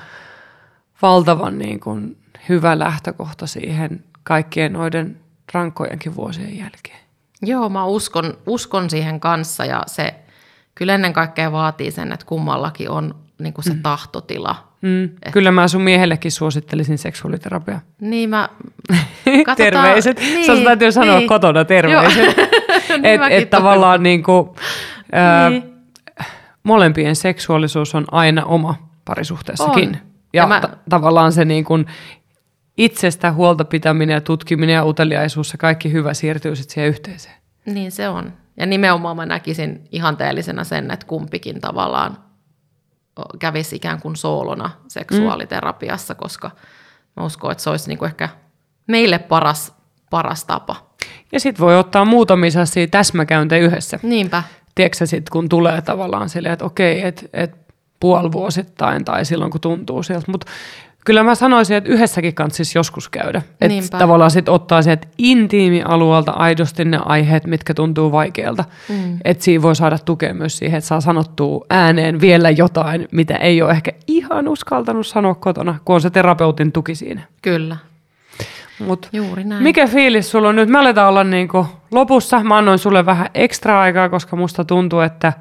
valtavan niin kuin, hyvä lähtökohta siihen kaikkien noiden rankkojenkin vuosien jälkeen. Joo, mä uskon, uskon siihen kanssa ja se kyllä ennen kaikkea vaatii sen, että kummallakin on niin kuin se mm. tahtotila. Mm. Kyllä mä sun miehellekin suosittelisin seksuaaliterapiaa. Niin mä... katsotaan- terveiset. Niin, Sä täytyy sanoa niin. kotona terveiset. Niin et, et tavallaan niin kuin, ää, Niin. molempien seksuaalisuus on aina oma parisuhteessakin. On. Ja, Ja mä- ta- tavallaan se niin kuin itsestä huolta pitäminen ja tutkiminen ja uteliaisuus ja kaikki hyvä siirtyy sitten siihen yhteiseen. Niin se on. Ja nimenomaan mä näkisin ihanteellisena sen, että kumpikin tavallaan kävisi ikään kuin soolona seksuaaliterapiassa, mm. koska mä uskon, että se olisi niin kuin ehkä meille paras, paras tapa. Ja sitten voi ottaa muutamia sellaisia täsmäkäyntejä yhdessä. Niinpä. Tiedätkö sitten, kun tulee tavallaan silleen, että okei, että et puolivuosittain tai silloin, kun tuntuu sieltä. Mutta kyllä mä sanoisin, että yhdessäkin kanssisi joskus käydä. Että tavallaan sitten ottaa sieltä intiimialueelta aidosti ne aiheet, mitkä tuntuu vaikealta. Mm. Että siinä voi saada tukea myös siihen, että saa sanottua ääneen vielä jotain, mitä ei ole ehkä ihan uskaltanut sanoa kotona, kun on se terapeutin tuki siinä. Kyllä. Mut Juuri näin. mikä fiilis sulla on nyt? Me aletaan olla niinku lopussa. Mä annoin sulle vähän ekstra aikaa, koska musta tuntuu, että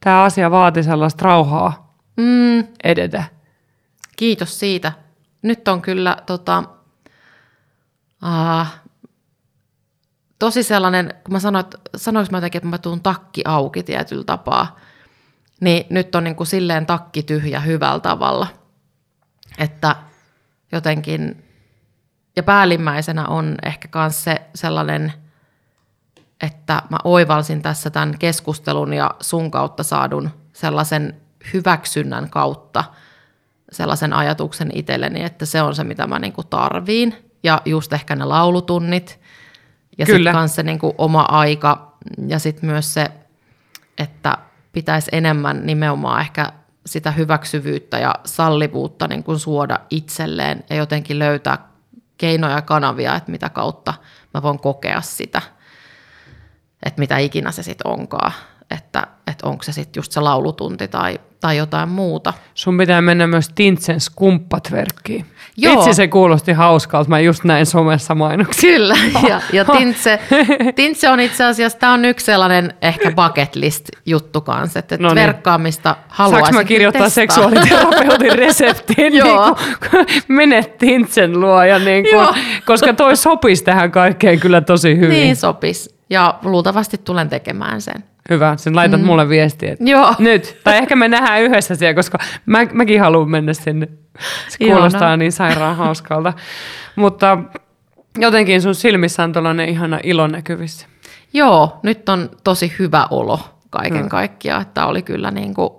tämä asia vaati sellaista rauhaa Mm, edetä. Kiitos siitä. Nyt on kyllä tota, uh, tosi sellainen, kun mä sanoin, sanoinko mä jotenkin, että mä tuun takki auki tietyllä tapaa, niin nyt on niin kuin silleen takki tyhjä hyvällä tavalla. Että jotenkin, ja päällimmäisenä on ehkä myös se sellainen, että mä oivalsin tässä tämän keskustelun ja sun kautta saadun sellaisen hyväksynnän kautta sellaisen ajatuksen itselleni, että se on se, mitä mä niinku tarviin. Ja just ehkä ne laulutunnit ja sitten kanssa se niinku oma aika ja sitten myös se, että pitäisi enemmän nimenomaan ehkä sitä hyväksyvyyttä ja sallivuutta niin kuin suoda itselleen ja jotenkin löytää keinoja ja kanavia, että mitä kautta mä voin kokea sitä, että mitä ikinä se sitten onkaan, että, että onko se sitten just se laulutunti tai, tai jotain muuta. Sun pitää mennä myös Tintsen skumppatverkkiin. Joo. Vitsi se kuulosti hauskalta, mä just näin somessa mainoksia. Kyllä, ja, ja Tintse, Tintse on itse asiassa, tämä on yksi sellainen ehkä bucket list juttu kanssa, että No niin. verkkaamista haluaisin Saanko mä kirjoittaa testaa. seksuaaliterapeutin reseptiin? Joo. niin kuin, menet Tintsen luo, ja niin kuin, koska toi sopisi tähän kaikkeen kyllä tosi hyvin. Niin sopis, ja luultavasti tulen tekemään sen. Hyvä, sen laitat mm. mulle viestiä. että Joo. Nyt. Tai ehkä me nähdään yhdessä siellä, koska mä, mäkin haluan mennä sinne. Se kuulostaa niin sairaan hauskalta. Mutta jotenkin sun silmissä on tuollainen ihana ilo näkyvissä. Joo, nyt on tosi hyvä olo kaiken Mm. kaikkiaan, että oli kyllä niin kuin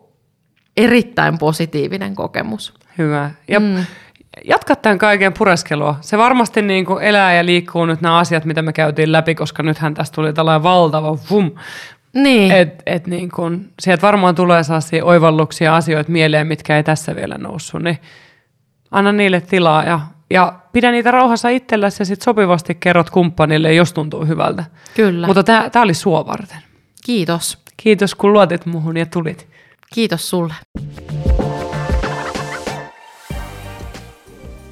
erittäin positiivinen kokemus. Hyvä. Ja mm. jatka tämän kaiken pureskelua. Se varmasti niin kuin elää ja liikkuu nyt nämä asiat, mitä me käytiin läpi, koska nythän tästä tuli tällainen valtava vum. Niin. Et, et niin kun, sieltä varmaan tulee sellaisia oivalluksia asioita mieleen, mitkä ei tässä vielä noussut, niin anna niille tilaa ja, ja pidä niitä rauhassa itselläsi ja sitten sopivasti kerrot kumppanille, jos tuntuu hyvältä. Kyllä. Mutta tämä oli sua varten. Kiitos. Kiitos, kun luotit muhun ja tulit. Kiitos sulle.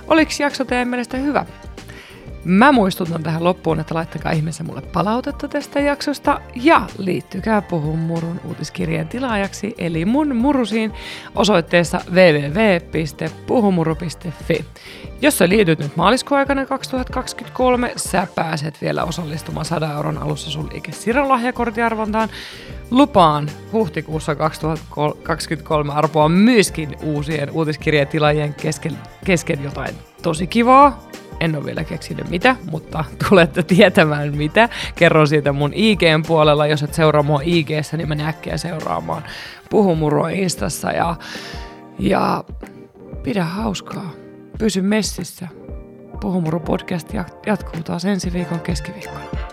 Oliko jakso teidän mielestä hyvä? Mä muistutan tähän loppuun, että laittakaa ihmeessä mulle palautetta tästä jaksosta ja liittykää Puhun Murun uutiskirjeen tilaajaksi eli mun murusiin osoitteessa www.puhumuru.fi. Jos sä liityt nyt maaliskuun aikana 2023, sä pääset vielä osallistumaan 100 euron alussa sun liike lahjakorttiarvontaan. Lupaan huhtikuussa 2023 arpoa myöskin uusien uutiskirjeen tilaajien kesken, kesken jotain tosi kivaa en ole vielä keksinyt mitä, mutta tulette tietämään mitä. Kerron siitä mun IGn puolella. Jos et seuraa mua IGssä, niin mene äkkiä seuraamaan Puhumurua Instassa ja, ja pidä hauskaa. Pysy messissä. Puhumuru podcast jatkuu taas ensi viikon keskiviikkona.